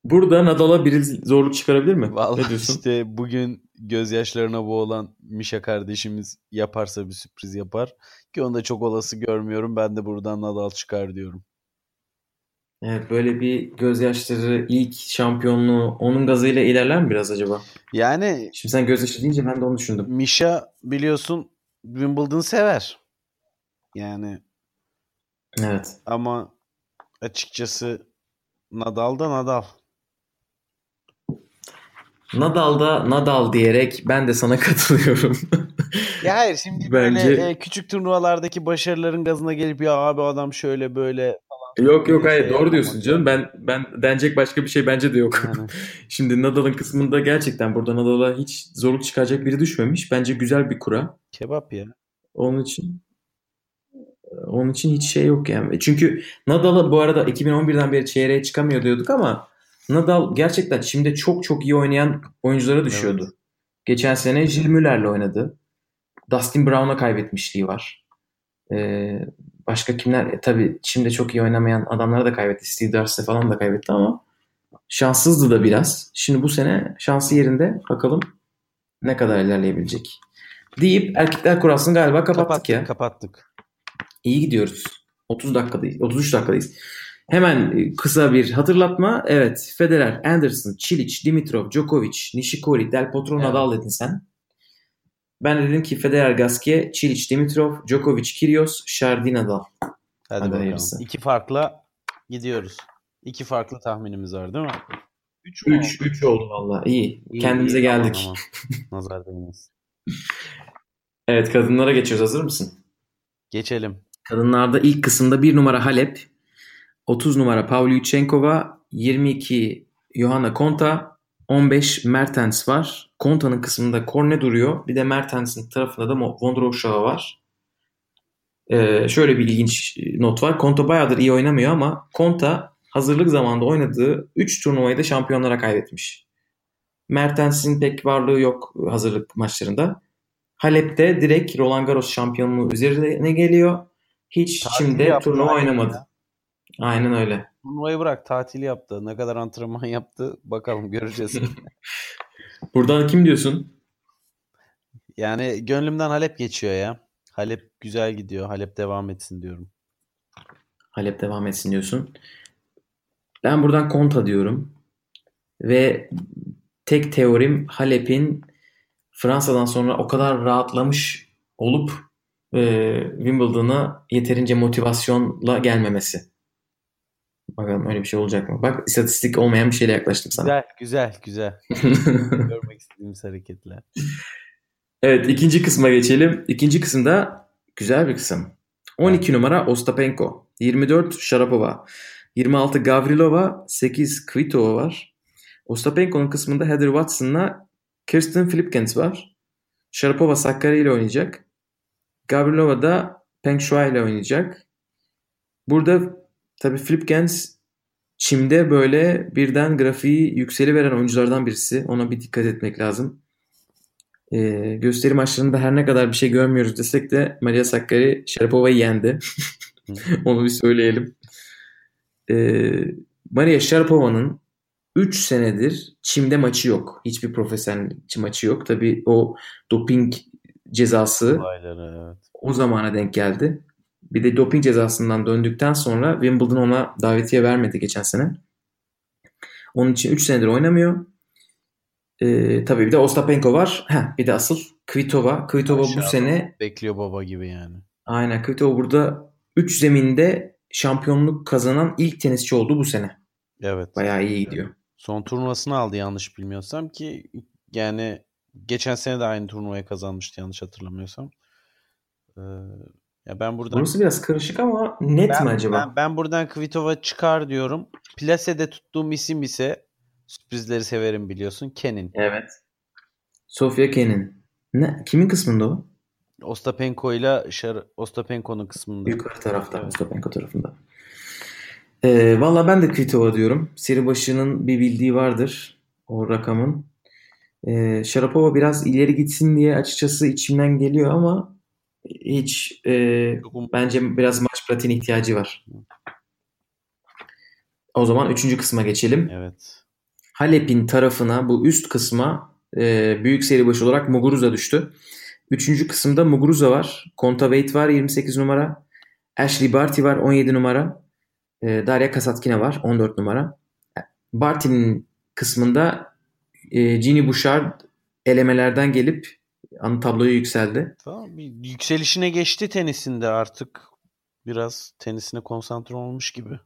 Burada Nadal'a biri zorluk çıkarabilir mi? ne Vallahi diyorsun? işte bugün gözyaşlarına boğulan Mişa kardeşimiz yaparsa bir sürpriz yapar. Ki onu da çok olası görmüyorum. Ben de buradan Nadal çıkar diyorum. Evet, böyle bir gözyaşları ilk şampiyonluğu onun gazıyla ilerler mi biraz acaba? Yani Şimdi sen gözyaşı deyince ben de onu düşündüm. Mişa biliyorsun Wimbledon sever. Yani Evet. ama açıkçası Nadal da Nadal. Nadal'da Nadal diyerek ben de sana [laughs] katılıyorum. Ya hayır şimdi Bence- böyle e, küçük turnuvalardaki başarıların gazına gelip ya abi adam şöyle böyle yok yok hayır Şey doğru diyorsun canım. Ben ben denecek başka bir şey bence de yok. Yani. [laughs] Şimdi Nadal'ın kısmında gerçekten burada Nadal'a hiç zorluk çıkaracak biri düşmemiş. Bence güzel bir kura. kebap ya. Onun için onun için hiç şey yok yani. Çünkü Nadal'a bu arada 2011'den beri çeyreğe çıkamıyor diyorduk ama Nadal gerçekten şimdi çok çok iyi oynayan oyunculara düşüyordu. Geçen sene Jill Müller'le oynadı. Dustin Brown'a kaybetmişliği var. Ee, başka kimler? E, tabii şimdi çok iyi oynamayan adamlara da kaybetti. Steve Darcy falan da kaybetti ama şanssızdı da biraz. Şimdi bu sene şansı yerinde. Bakalım ne kadar ilerleyebilecek. Deyip erkekler kurasını galiba kapattık, Kapattık ya. kapattık. İyi gidiyoruz. 30 dakikadayız. 33 dakikadayız. Hemen e, kısa bir hatırlatma. Evet, Federer, Anderson, Çiliç, Dimitrov, Djokovic, Nishikori, Del Potro, Evet. Nadal dedin sen. Ben dedim ki Federer, Gasquet, Çiliç, Dimitrov, Djokovic, Kyrgios, Shardy, Nadal. Hadi, Hadi bakalım. hayırlısı. İki farkla gidiyoruz. İki farklı tahminimiz var değil mi? Üç mü 3 oldu? 3 oldu valla. İyi. İyi, Kendimize iyi, geldik. aman. [laughs] Nazar değmesin. Evet, kadınlara geçiyoruz. Hazır mısın? Geçelim. Kadınlarda ilk kısımda 1 numara Halep, 30 numara Pavlyuchenkova, 22 Johanna Konta, 15 Mertens var. Konta'nın kısmında Korne duruyor. Bir de Mertens'in tarafında da Vondrousova var. Ee, şöyle bir ilginç not var. Konta bayağıdır iyi oynamıyor ama Konta hazırlık zamanında oynadığı 3 turnuvayı da şampiyonlara kaybetmiş. Mertens'in pek varlığı yok hazırlık maçlarında. Halep'te direkt Roland Garros şampiyonluğu üzerine geliyor. Hiç yaptı turnuva oynamadı. ya. Aynen öyle. Turnuvayı bırak tatil yaptı. Ne kadar antrenman yaptı bakalım göreceğiz. [laughs] Buradan kim diyorsun? yani gönlümden Halep geçiyor ya. Halep güzel gidiyor. Halep devam etsin diyorum. Halep devam etsin diyorsun. Ben buradan Konta diyorum. Ve tek teorim Halep'in Fransa'dan sonra o kadar rahatlamış olup e, Wimbledon'a yeterince motivasyonla gelmemesi. Bakalım öyle bir şey olacak mı? Bak istatistik olmayan bir şeyle yaklaştım sana. Güzel, güzel, güzel. [laughs] Görmek istediğimiz hareketler. evet ikinci kısma geçelim. İkinci kısımda güzel bir kısım. 12 numara Ostapenko, 24 Sharapova, 26 Gavrilova, 8 Kvitova var. Ostapenko'nun kısmında Heather Watson'la Kirsten Flipkens var. Sharapova Sakkari ile oynayacak. Gavrilova da Peng Shuai ile oynayacak. Burada tabii Flipkens çimde böyle birden grafiği yükseli veren oyunculardan birisi. Ona bir dikkat etmek lazım. Ee, gösteri maçlarında her ne kadar bir şey görmüyoruz desek de Maria Sakkari Sharapova'yı yendi. [laughs] Onu bir söyleyelim. Ee, Maria Sharapova'nın 3 senedir çimde maçı yok. Hiçbir profesyonel maçı yok. Tabii o doping cezası Olayları, evet. o zamana denk geldi. Bir de doping cezasından döndükten sonra Wimbledon ona davetiye vermedi geçen sene. Onun için 3 senedir oynamıyor. Ee, tabii bir de Ostapenko var. Heh, bir de asıl Kvitova. Kvitova bu Aşağıda. sene Bekliyor baba gibi yani. aynen Kvitova burada 3 zeminde şampiyonluk kazanan ilk tenisçi oldu bu sene. Evet. Bayağı iyi gidiyor. Son turnuvasını aldı yanlış bilmiyorsam ki yani geçen sene de aynı turnuvayı kazanmıştı yanlış hatırlamıyorsam. Ee, ya ben buradan Burası biraz karışık ama net ben, mi acaba? Ben, ben buradan Kvitova çıkar diyorum. Plase'de tuttuğum isim ise sürprizleri severim biliyorsun. Kenin. Evet. Sofia Kenin. Ne? Kimin kısmında o? Ostapenko ile Şar- Ostapenko'nun kısmında. Yukarı tarafta. Evet. Ostapenko tarafında. Ee, Valla ben de Kvitova diyorum. Seri başının bir bildiği vardır o rakamın. Ee, Sharapova biraz ileri gitsin diye açıkçası içimden geliyor ama hiç e, bence biraz maç pratiğine ihtiyacı var. O zaman üçüncü kısma geçelim. Evet. Halep'in tarafına bu üst kısma e, büyük seri başı olarak Muguruza düştü. Üçüncü kısımda Muguruza var. Kontaveit var 28 numara. Ashley Barty var 17 numara. E, Daria Kasatkina var 14 numara. Barty'nin kısmında e, Ginny Bouchard elemelerden gelip an tabloya yükseldi. Tamam, bir yükselişine geçti tenisinde artık. Biraz tenisine konsantre olmuş gibi.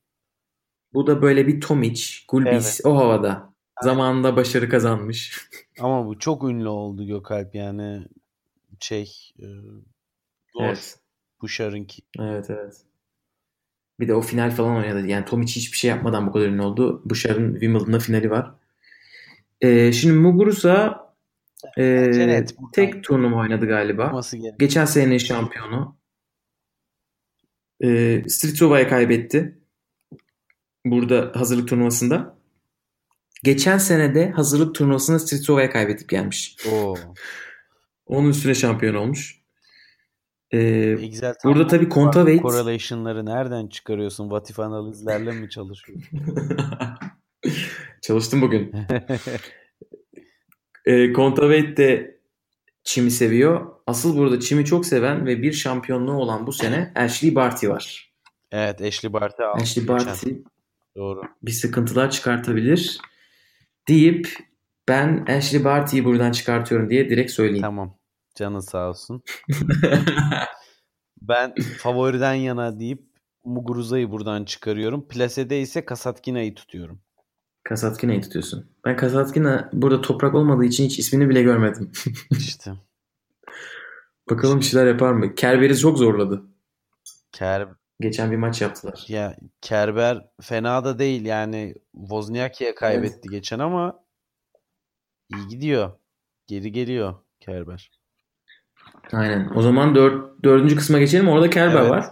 Bu da böyle bir Tomic, Gulbis Evet. o havada. Zamanında başarı kazanmış. [laughs] Ama bu çok ünlü oldu Gökalp yani şey e, zor Evet. Bouchard'ınki. Evet evet. Bir de o final falan oynadı. Yani Tomic hiçbir şey yapmadan bu kadar ünlü oldu. Bouchard'ın Wimbledon'da finali var. Ee, şimdi Muguruza e, Bence net buradan tek turnuva oynadı galiba. Geçen senenin şampiyonu. Ee, Stritsova'ya kaybetti. Burada hazırlık turnuvasında. Geçen sene de hazırlık turnuvasında Stritsova'ya kaybedip gelmiş. Oo. [laughs] Onun üstüne şampiyon olmuş. Ee, Excel burada tabii Kontaveit correlation'ları nereden çıkarıyorsun? Vatif analizlerle mi çalışıyorsun? [laughs] Çalıştım bugün. [laughs] E, Kontaveit de çimi seviyor. Asıl burada çimi çok seven ve bir şampiyonluğu olan bu sene Ashley Barty var. evet Ashley Barty aldı. Ashley. Barty Doğru. bir sıkıntılar çıkartabilir deyip ben Ashley Barty'yi buradan çıkartıyorum diye direkt söyleyeyim. Tamam. Canı sağ olsun. [laughs] Ben favoriden yana deyip Muguruza'yı buradan çıkarıyorum. Plase'de ise Kasatkina'yı tutuyorum. Kasatkina'yı tutuyorsun. Ben Kasatkina burada toprak olmadığı için hiç ismini bile görmedim. [laughs] İşte. Bakalım bir şeyler yapar mı? Kerber'i çok zorladı. Ker Geçen bir maç yaptılar. ya Kerber fena da değil yani Wozniacki'ye kaybetti geçen ama iyi gidiyor. Geri geliyor Kerber. Aynen. O zaman dört, dördüncü kısma geçelim. Orada Kerber Evet. var.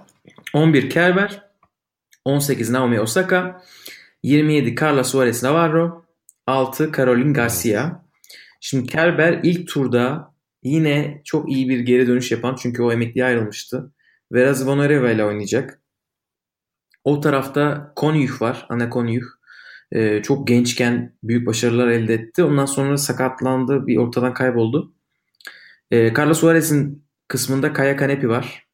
11 Kerber. 18 Naomi Osaka. 27 Carla Suarez Navarro. 6 Caroline Garcia. Şimdi Kerber ilk turda yine çok iyi bir geri dönüş yapan çünkü o emekliye ayrılmıştı. Vera Zvonareva ile oynayacak. O tarafta Konyuh var. Ana Konyuh. Ee, çok gençken büyük başarılar elde etti. Ondan sonra sakatlandı. Bir ortadan kayboldu. Ee, Carlos Suarez'in kısmında Kaya Kanepi var.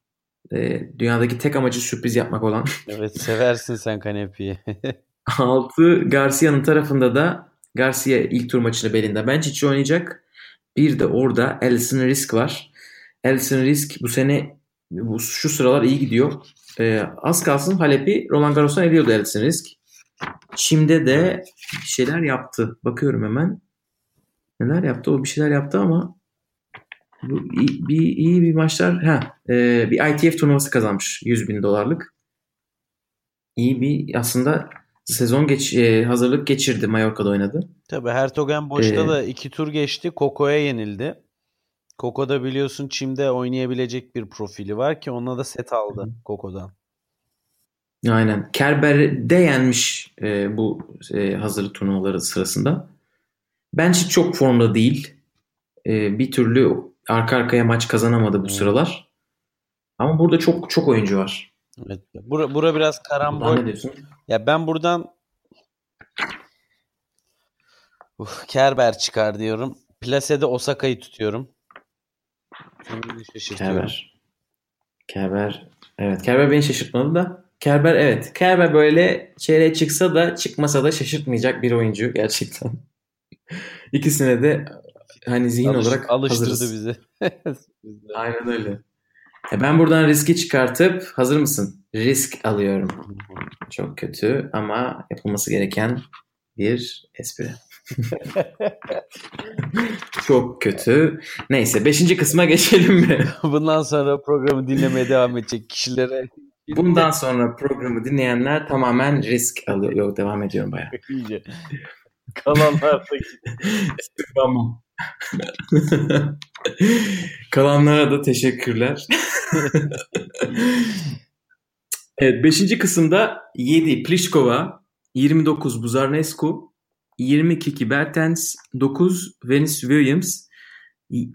Ee, dünyadaki tek amacı sürpriz yapmak olan. Evet seversin sen kanepiyi. [laughs] 6 Garcia'nın tarafında da Garcia ilk tur maçını belinde Bencic oynayacak. Bir de orada Alison Risk var. Alison Risk bu sene bu, şu sıralar iyi gidiyor. Ee, az kalsın Halep'i Roland Garros'tan ediyordu Alison Risk. Çim'de de bir şeyler yaptı. Bakıyorum hemen. Neler yaptı? O bir şeyler yaptı ama bu iyi bir, iyi bir maçlar. Ha, e, bir ITF turnuvası kazanmış. 100 bin dolarlık. İyi bir aslında sezon geç, e, hazırlık geçirdi. Mallorca'da oynadı. Tabii Hertogen boşta Ee, da iki tur geçti. Coco'ya yenildi. Coco da biliyorsun Çim'de oynayabilecek bir profili var ki ona da set aldı Coco'dan. Aynen. Kerber'de yenmiş e, bu e, hazırlık turnuvaları sırasında. Bence çok formda değil. E, bir türlü arka arkaya maç kazanamadı bu Hmm. sıralar. Ama burada çok çok oyuncu var. Evet. Bura, bura biraz karambol. ne diyorsun? Ya ben buradan Uf, Kerber çıkar diyorum. Plase'de Osaka'yı tutuyorum. Kerber. Kerber. Evet Kerber beni şaşırtmadı da. Kerber evet. Kerber böyle çeyreğe çıksa da çıkmasa da şaşırtmayacak bir oyuncu gerçekten. [laughs] İkisine de hani zihin Alış- olarak alıştırdı hazırız. bizi. [laughs] Aynen öyle. E ben buradan riski çıkartıp hazır mısın? Risk alıyorum. Çok kötü ama yapılması gereken bir espri. [laughs] Çok kötü. Neyse 5. kısma geçelim mi? [laughs] Bundan sonra programı dinlemeye devam edecek kişilere Bundan sonra programı dinleyenler tamamen risk alıyor. Yok devam ediyorum bayağı. iyice kalanlardaki [laughs] Tamam. [laughs] Kalanlara da teşekkürler. [laughs] evet 5. kısımda 7 Pliskova, 29 Buzarnescu, 22 Bertens, 9 Venus Williams.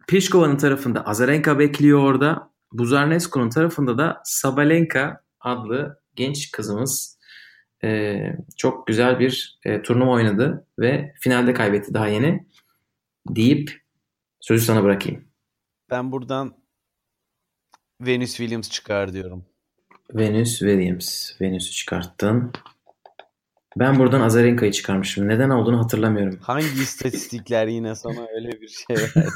Pliskova'nın tarafında Azarenka bekliyor orada. Buzarnescu'nun tarafında da Sabalenka adlı genç kızımız e, çok güzel bir e, turnuva oynadı ve finalde kaybetti daha yeni deyip sözü sana bırakayım. Ben buradan Venus Williams çıkar diyorum. Venus Williams. Venus'u çıkarttın. Ben buradan Azarenka'yı çıkarmışım. Neden olduğunu hatırlamıyorum. Hangi istatistikler yine sana öyle bir şey [laughs] verdi?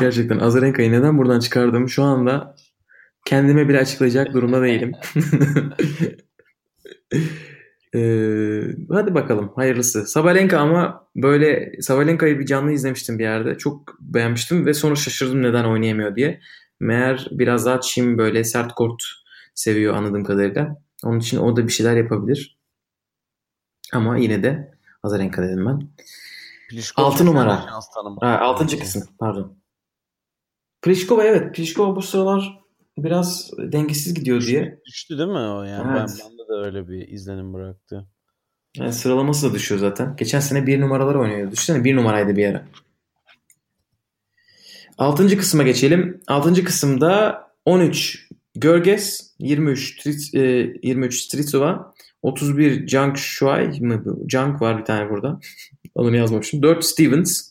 Gerçekten Azarenka'yı neden buradan çıkardım? Şu anda kendime bile açıklayacak durumda değilim. [laughs] Ee, hadi bakalım hayırlısı. Sabalenka ama böyle Sabalenka'yı bir canlı izlemiştim bir yerde. Çok beğenmiştim ve sonra şaşırdım neden oynayamıyor diye. Meğer biraz daha çim böyle sert kort seviyor anladığım kadarıyla. Onun için o da bir şeyler yapabilir. Ama yine de Azarenka dedim ben. Sen de numara. şans tanıma. Ha, altıncı kısım pardon. Pliskova evet. Pliskova bu sıralar biraz dengesiz gidiyor diye. Düştü değil mi o yani? Evet. Ben, bende de öyle bir izlenim bıraktı. Yani sıralaması da düşüyor zaten. Geçen sene bir numaralar oynuyordu. Düşünsene bir numaraydı bir ara. Altıncı kısma geçelim. Altıncı kısımda 13 Görges, 23 Trit, e, 23 Stritsova, 31 Jang Shuai mı? Jang var bir tane burada. [laughs] Adını yazmamışım. 4 Stevens.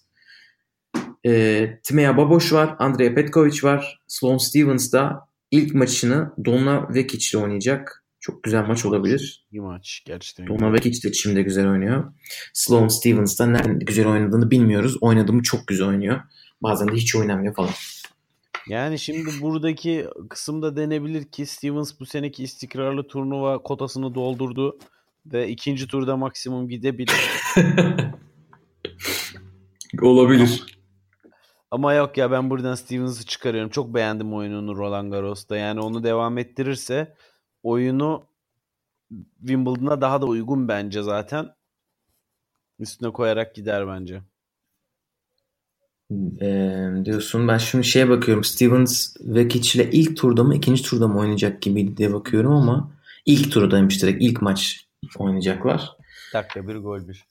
E, Timea Baboş var. Andrea Petkovic var. Sloane Stevens da ilk maçını Donna Vekic ile oynayacak. Çok güzel maç olabilir. İyi maç gerçekten. Donna Vekic de şimdi güzel oynuyor. Sloane Stevens da nerede güzel oynadığını bilmiyoruz. Oynadı mı çok güzel oynuyor. Bazen de hiç oynamıyor falan. Yani şimdi buradaki kısımda denebilir ki Stevens bu seneki istikrarlı turnuva kotasını doldurdu ve ikinci turda maksimum gidebilir. [laughs] Olabilir. Ama yok ya ben buradan Stevens'ı çıkarıyorum. Çok beğendim oyununu Roland Garros'ta. Yani onu devam ettirirse oyunu Wimbledon'a daha da uygun bence zaten. Üstüne koyarak gider bence. Ee, diyorsun. Ben şimdi şeye bakıyorum. Stevens Vekic ile ilk turda mı ikinci turda mı oynayacak gibi diye bakıyorum ama ilk turdaymış direkt. ilk maç oynayacaklar. Dakika bir gol bir.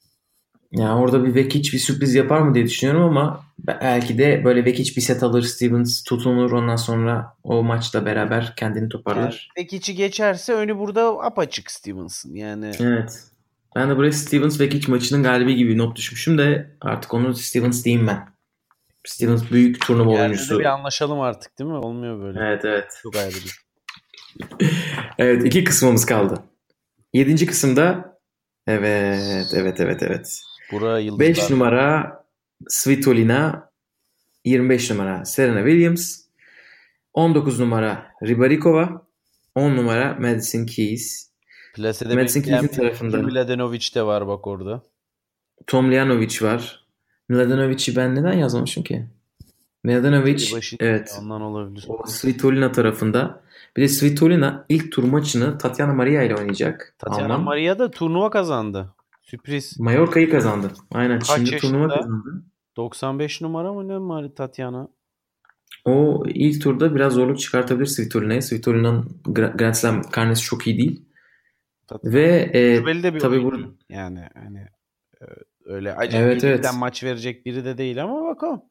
Yani orada bir Vekic bir sürpriz yapar mı diye düşünüyorum ama belki de böyle Vekic bir set alır. Stevens tutunur ondan sonra o maçla beraber kendini toparlar. Pekic'i geçerse önü burada apaçık Stevens'ın. Yani Evet. Ben de buraya Stevens Vekic maçının galibi gibi not düşmüşüm de artık onu Stevens diyeyim ben. Stevens büyük turnuva yerde oyuncusu. bir anlaşalım artık değil mi? Olmuyor böyle. Evet evet. Çok ayrı bir. [laughs] Evet iki kısmımız kaldı. Yedinci kısımda evet evet evet evet. Bura yıldızlar. 5 numara Svitolina 25 numara Serena Williams 19 numara Ribarikova 10 numara Madison Keys Plasede Madison Keys'in tarafında. Mladenovic de var bak orada. Tomljanovic var. Mladenovic'i ben neden yazmamışım ki? Mladenovic evet. Ondan olabilir. O Svitolina tarafında. Bir de Svitolina ilk tur maçını Tatiana Maria ile oynayacak. Tatiana Alman. Maria da turnuva kazandı. Sürpriz. Mallorca'yı kazandı. Aynen. Kaç Şimdi turnuva kazandı. 95 numara mı ne Mari Tatiana? O ilk turda biraz zorluk çıkartabilir Svitolina'ya. Svitolina'nın Gra- Grand Slam karnesi çok iyi değil. Tatiana. Ve e, de bir tabii burada Yani hani e, öyle acayip Evet, evet. maç verecek biri de değil ama bakalım.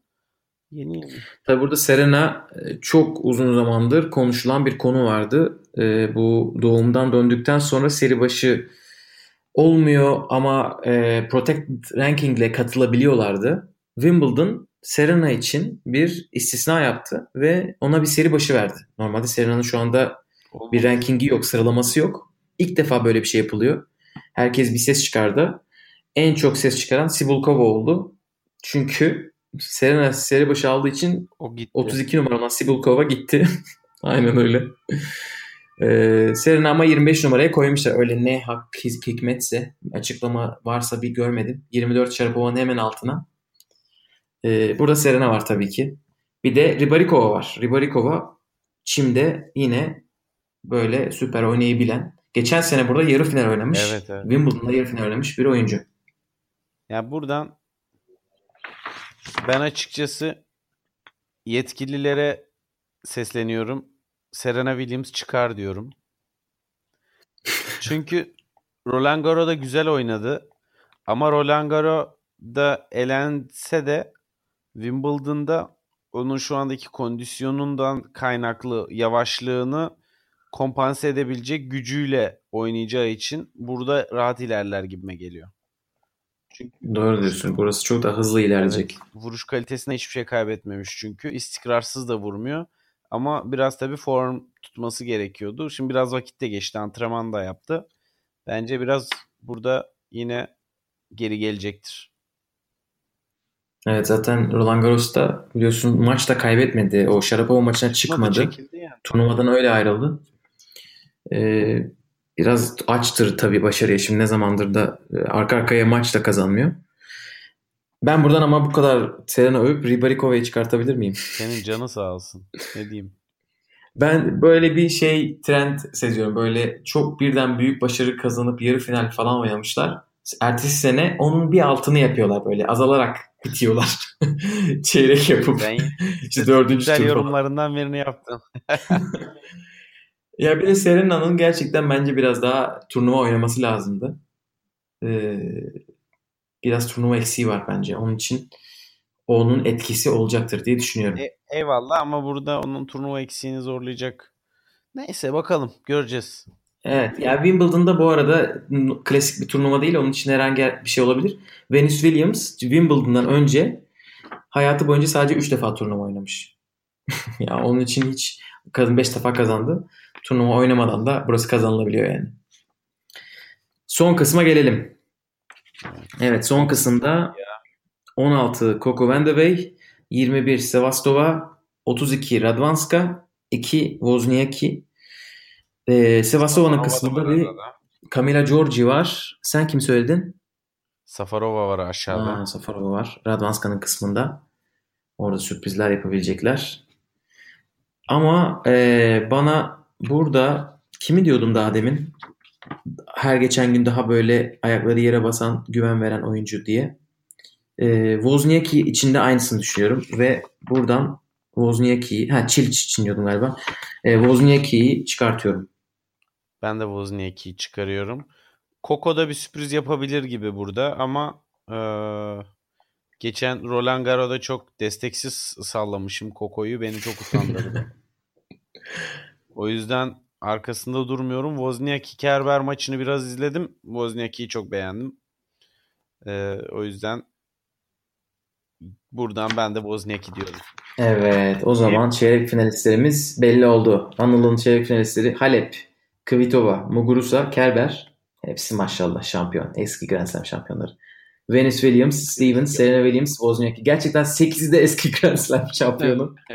Yeni yeni. Tabii burada Serena e, çok uzun zamandır konuşulan bir konu vardı. E, bu doğumdan döndükten sonra seri başı olmuyor ama e, Protected Ranking ile katılabiliyorlardı. Wimbledon Serena için bir istisna yaptı ve ona bir seri başı verdi. Normalde Serena'nın şu anda bir rankingi yok, sıralaması yok. İlk defa böyle bir şey yapılıyor. Herkes bir ses çıkardı. En çok ses çıkaran Sibulkova oldu. Çünkü Serena seri başı aldığı için O gitti. 32 numara olan Sibulkova gitti. [laughs] Aynen öyle. Ee, Serena ama 25 numaraya koymuşlar. Öyle ne hak hikmetse açıklama varsa bir görmedim. 24 Sharapova'nın hemen altına. Ee, burada Serena var tabii ki. Bir de Ribarikova var. Ribarikova Çim'de yine böyle süper oynayabilen. Geçen sene burada yarı final oynamış. Evet, evet. Wimbledon'da yarı final oynamış bir oyuncu. Ya buradan ben açıkçası yetkililere sesleniyorum. Serena Williams çıkar diyorum. [laughs] Çünkü Roland Garros'da güzel oynadı. Ama Roland Garros'da elense de Wimbledon'da onun şu andaki kondisyonundan kaynaklı yavaşlığını kompanse edebilecek gücüyle oynayacağı için burada rahat ilerler gibime geliyor. Doğru diyorsun. Burası çok daha hızlı ilerleyecek. Vuruş kalitesinde hiçbir şey kaybetmemiş çünkü. istikrarsız da vurmuyor. Ama biraz tabii form tutması gerekiyordu. Şimdi biraz vakit de geçti. Antrenman da yaptı. Bence biraz burada yine geri gelecektir. Evet zaten Roland Garros'ta biliyorsun maçta kaybetmedi. O Sharapova maçına çıkmadı. Yani. Turnuvadan öyle ayrıldı. Ee, biraz açtır tabii başarıya. Şimdi ne zamandır da e, arka arkaya maç da kazanmıyor. Ben buradan ama bu kadar Serena övüp Ribarikova'yı çıkartabilir miyim? Senin canı sağ olsun. Ne diyeyim? Ben böyle bir şey trend seziyorum. Böyle çok birden büyük başarı kazanıp yarı final falan oynamışlar. Ertesi sene onun bir altını yapıyorlar böyle azalarak bitiyorlar. [laughs] Çeyrek yapıp Ben işte [laughs] dördüncü güzel tur yorumlarından birini yaptım. [laughs] Ya bir de Serena'nın gerçekten bence biraz daha turnuva oynaması lazımdı. Ee, biraz turnuva eksiği var bence. Onun için onun etkisi olacaktır diye düşünüyorum. E, eyvallah ama burada onun turnuva eksiğini zorlayacak. Neyse bakalım göreceğiz. Evet. Ya Wimbledon'da bu arada klasik bir turnuva değil. Onun için herhangi bir şey olabilir. Venus Williams Wimbledon'dan önce hayatı boyunca sadece 3 defa turnuva oynamış. [laughs] ya onun için hiç kadın 5 defa kazandı. Turnuva oynamadan da burası kazanılabiliyor yani. Son kısma gelelim. Evet son kısımda 16 Coco Vandeweghe, 21 Sevastova, 32 Radwanska, 2 Wozniacki. Ee, Sevastova'nın kısmında bir Camila Giorgi var. Sen kim söyledin? Safarova var aşağıda. Aa, Safarova var. Radwanska'nın kısmında. Orada sürprizler yapabilecekler. Ama e, bana burada kimi diyordum daha demin? Her geçen gün daha böyle ayakları yere basan, güven veren oyuncu diye. E, Wozniacki için de aynısını düşünüyorum. Ve buradan Wozniacki'yi, ha Çiliç için diyordum galiba. E, Wozniacki'yi çıkartıyorum. Ben de Wozniacki'yi çıkarıyorum. Coco da bir sürpriz yapabilir gibi burada ama eee, geçen Roland Garros'da çok desteksiz sallamışım Coco'yu. Beni çok utandırdı. [laughs] o yüzden arkasında durmuyorum. Wozniacki Kerber maçını biraz izledim. Wozniacki'yi çok beğendim. Eee, o yüzden buradan ben de Wozniacki diyorum. Evet, o zaman çeyrek finalistlerimiz belli oldu. Anıl'ın çeyrek finalistleri Halep, Kvitova, Muguruza, Kerber. Hepsi maşallah şampiyon. Eski Grand Slam şampiyonları. Venus Williams, Stevens, Serena Williams, Wozniacki. Gerçekten 8'i de eski Grand Slam şampiyonu. [laughs]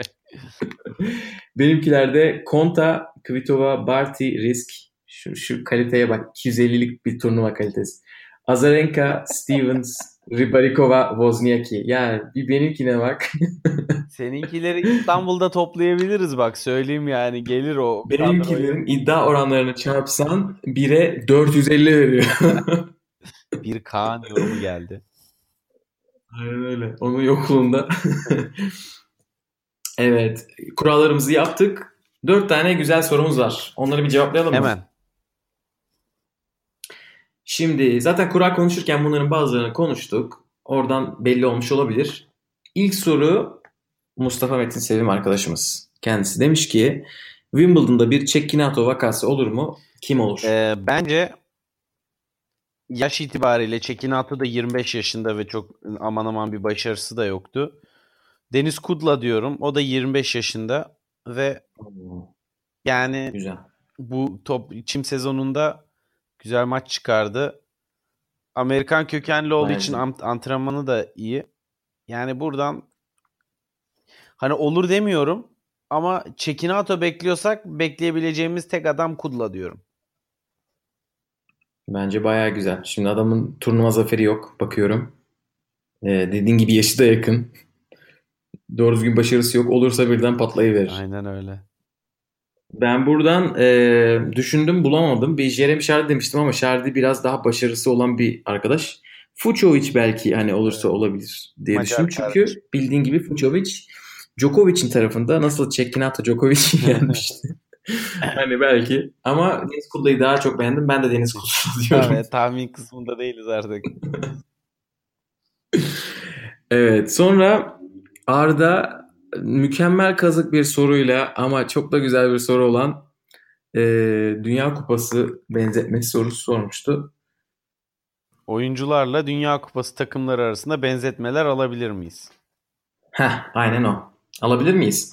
Benimkilerde Konta, Kvitova, Barty, Risk. Şu, şu kaliteye bak. 250'lik bir turnuva kalitesi. Azarenka, Stevens, [laughs] Ribarikova, Wozniacki. Yani bir benimkine bak. [laughs] Seninkileri İstanbul'da toplayabiliriz bak söyleyeyim yani gelir o. Benimkilerin iddia oranlarını çarpsan 1'e 450 veriyor. [laughs] bir Kaan yorumu geldi. Aynen öyle. Onun yokluğunda. Evet. Kurallarımızı yaptık. Dört tane güzel sorumuz var. Onları bir cevaplayalım mı? Hemen. Şimdi zaten kura konuşurken bunların bazılarını konuştuk. Oradan belli olmuş olabilir. İlk soru Mustafa Metin Sevim arkadaşımız. Kendisi demiş ki Wimbledon'da bir Cecchinato vakası olur mu? Kim olur? Ee, bence yaş itibariyle Cecchinato da 25 yaşında ve çok aman aman bir başarısı da yoktu. Deniz Kudla diyorum. O da 25 yaşında ve yani Güzel. bu top çim sezonunda güzel maç çıkardı. Amerikan kökenli olduğu Bence. için ant- antrenmanı da iyi. Yani buradan hani olur demiyorum ama Çekinato bekliyorsak bekleyebileceğimiz tek adam Kudla diyorum. Bence bayağı güzel. Şimdi adamın turnuva zaferi yok. Bakıyorum. Ee, dediğin gibi yaşı da yakın. Doğru düzgün başarısı yok. Olursa birden patlayıverir. Aynen öyle. Ben buradan e, düşündüm bulamadım. Bir Jeremy Shardy demiştim ama Shardy biraz daha başarısı olan bir arkadaş. Fucovic belki hani olursa olabilir diye Macar düşündüm. Çünkü kardeş. bildiğin gibi Fucovic Djokovic'in tarafında nasıl Cekinato Djokovic'i yenmişti. [laughs] hani belki ama Deniz Kudla'yı daha çok beğendim. Ben de Deniz Kudla [laughs] diyorum. Evet, tahmin kısmında değiliz artık. [laughs] Evet sonra Arda mükemmel kazık bir soruyla ama çok da güzel bir soru olan e, Dünya Kupası benzetmesi sorusu sormuştu. Oyuncularla Dünya Kupası takımları arasında benzetmeler alabilir miyiz? Heh, aynen o. Alabilir miyiz?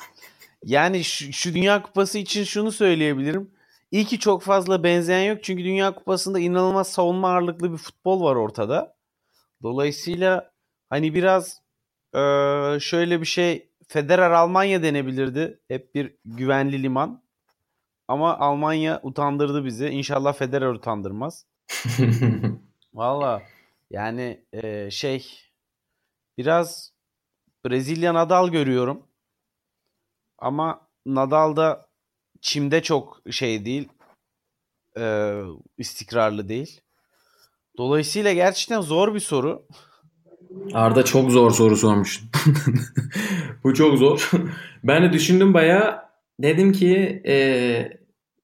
Yani şu, şu Dünya Kupası için şunu söyleyebilirim. İyi ki çok fazla benzeyen yok. Çünkü Dünya Kupası'nda inanılmaz savunma ağırlıklı bir futbol var ortada. Dolayısıyla hani biraz eee, şöyle bir şey Federer Almanya denebilirdi. Hep bir güvenli liman. Ama Almanya utandırdı bizi. İnşallah Federer utandırmaz. [laughs] Valla yani eee, şey biraz Brezilya Nadal görüyorum. Ama Nadal da çimde çok şey değil. eee, istikrarlı değil. Dolayısıyla gerçekten zor bir soru. Arda çok zor soru sormuş. [laughs] Bu çok zor. Ben de düşündüm bayağı. Dedim ki e,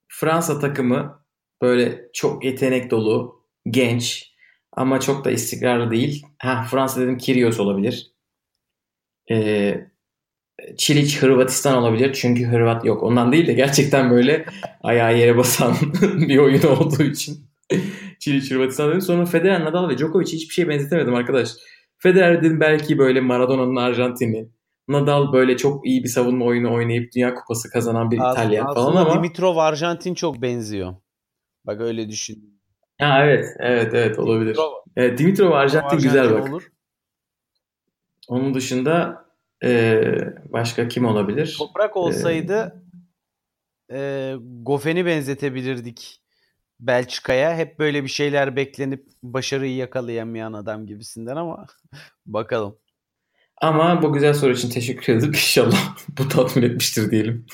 Fransa takımı böyle çok yetenek dolu, genç ama çok da istikrarlı değil. Ha, Fransa dedim Kyrgios olabilir. E, Çiliç Hırvatistan olabilir çünkü Hırvat yok. Ondan değil de gerçekten böyle ayağı yere basan [laughs] bir oyun olduğu için. [laughs] Çiliç Hırvatistan dedim. Sonra Federer, Nadal ve Djokovic hiçbir şey benzetemedim arkadaş. Federer dedim belki böyle Maradona'nın Arjantin'i. Nadal böyle çok iyi bir savunma oyunu oynayıp Dünya Kupası kazanan bir İtalyan falan Aslında ama Dimitrov Arjantin çok benziyor. Bak öyle düşün. ha, evet evet evet olabilir. Dimitrov, Evet, Dimitrov Arjantin güzel Arjantin bak. olur. Onun dışında e, başka kim olabilir? Toprak olsaydı e, Goffen'i benzetebilirdik Belçika'ya. Hep böyle bir şeyler beklenip başarıyı yakalayamayan adam gibisinden ama [laughs] bakalım. Ama bu güzel soru için teşekkür edip [laughs] inşallah bu tatmin etmiştir diyelim.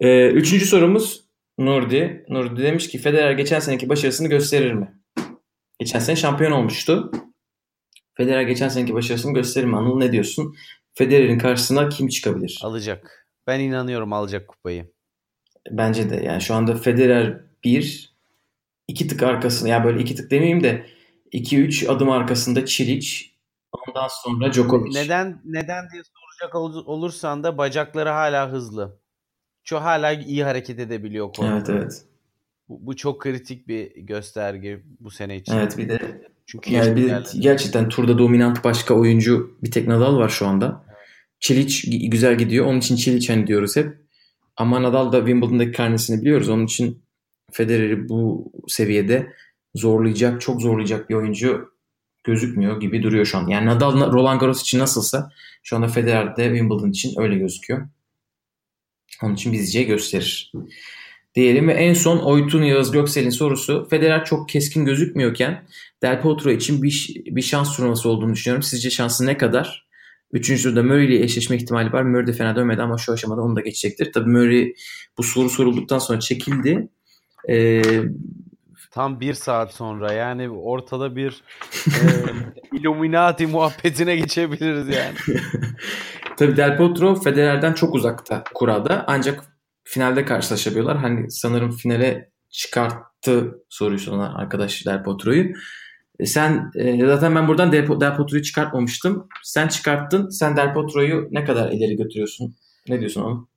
Ee, üçüncü sorumuz Nurdi. Nurdi demiş ki Federer geçen seneki başarısını gösterir mi? Geçen sene şampiyon olmuştu. Federer geçen seneki başarısını gösterir mi? Anıl ne diyorsun? Federer'in karşısına kim çıkabilir? Alacak. Ben inanıyorum alacak kupayı. Bence de yani şu anda Federer bir iki tık arkasında ya böyle iki tık demeyeyim de iki üç adım arkasında Çiliç ondan sonra Djokovic. Neden neden diye soracak ol- olursan da bacakları hala hızlı. Şu hala iyi hareket edebiliyor kortta. Evet evet. Bu, bu çok kritik bir gösterge bu sene için. Evet bir de Çünkü Yani bir de gerçekten turda dominant başka oyuncu bir tek Nadal var şu anda. Çiliç gi- güzel gidiyor. Onun için Çiliç hani diyoruz hep. Ama Nadal da Wimbledon'daki karnesini biliyoruz. Onun için Federer'i bu seviyede zorlayacak, çok zorlayacak bir oyuncu gözükmüyor gibi duruyor şu an. Yani Nadal Roland Garros için nasılsa şu anda Federer de Wimbledon için öyle gözüküyor. Onun için bizce gösterir. diyelim ve en son Oytun Yağız Göksel'in sorusu Federer çok keskin gözükmüyorken Del Potro için bir, bir şans turnuvası olduğunu düşünüyorum. Sizce şansı ne kadar? Üçüncü turda Murray ile eşleşme ihtimali var. Murray de fena dönmedi ama şu aşamada onu da geçecektir. Tabii Murray bu soru sorulduktan sonra çekildi. Ee, Tam bir saat sonra yani ortada bir e, [laughs] Illuminati muhabbetine geçebiliriz yani. [laughs] Tabii Del Potro Federer'den çok uzakta kurada ancak finalde karşılaşabiliyorlar. Hani sanırım finale çıkarttı soruyu soran arkadaş Del Potro'yu. E, sen e, zaten ben buradan Del, Del Potro'yu çıkartmamıştım. Sen çıkarttın. Sen Del Potro'yu ne kadar ileri götürüyorsun? Ne diyorsun onu?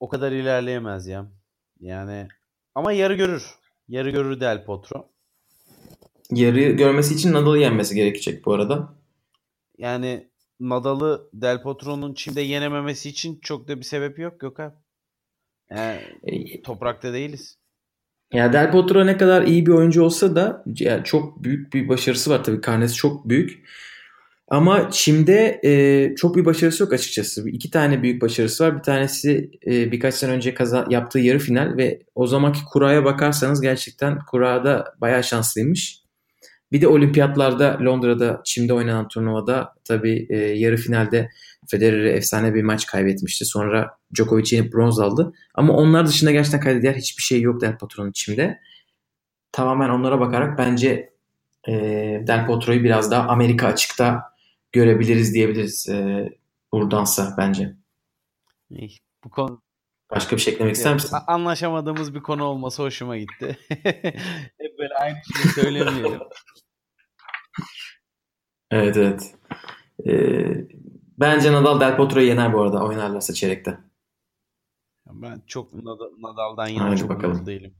O kadar ilerleyemez ya. Yani ama yarı görür. Yarı görür Del Potro. Yarı görmesi için Nadal'ı yenmesi gerekecek bu arada. Yani Nadal'ı Del Potro'nun Çim'de yenememesi için çok da bir sebep yok Gökhan. Yani E, toprakta değiliz. Ya Del Potro ne kadar iyi bir oyuncu olsa da yani çok büyük bir başarısı var tabii. Karnesi çok büyük. Ama Çim'de e, çok bir başarısı yok açıkçası. İki tane büyük başarısı var. Bir tanesi e, birkaç sene önce kaza yaptığı yarı final ve o zamanki kuraya bakarsanız gerçekten kurada bayağı şanslıymış. Bir de olimpiyatlarda Londra'da Çim'de oynanan turnuvada tabii e, yarı finalde Federer'e efsane bir maç kaybetmişti. Sonra Djokovic'i yenip bronz aldı. Ama onlar dışında gerçekten kaydedilen hiçbir şey yok Del Potro'nun Çim'de. Tamamen onlara bakarak bence e, Del Potro'yu biraz daha Amerika açıkta görebiliriz diyebiliriz e, buradansa bence. İyi, Bu konu Başka bir şey eklemek ister misin? Anlaşamadığımız bir konu olması hoşuma gitti. [laughs] Hep böyle aynı şeyi söylemeyelim. [laughs] Evet evet. E, bence Nadal Del Potro'yu yener bu arada oynarlarsa çeyrekte. Ben çok Nadal- Nadal'dan yana çok bakalım. değilim.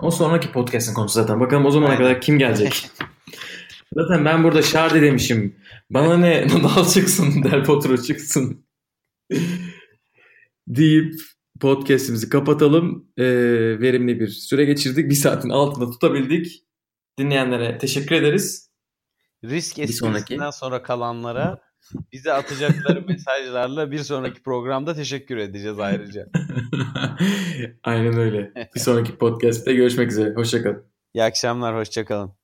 O sonraki podcast'ın konusu zaten. Bakalım o zamana Aynen. kadar kim gelecek? [laughs] zaten ben burada Şardi demişim. Bana ne [laughs] Nadal çıksın, Del Potro çıksın. [laughs] deyip podcast'imizi kapatalım. Ee, verimli bir süre geçirdik. Bir saatin altında tutabildik. Dinleyenlere teşekkür ederiz. Risk esprisinden sonra kalanlara bize atacakları [laughs] mesajlarla bir sonraki programda teşekkür edeceğiz ayrıca. Aynen öyle. Bir sonraki podcast'te görüşmek üzere. Hoşçakalın. İyi akşamlar, hoşçakalın.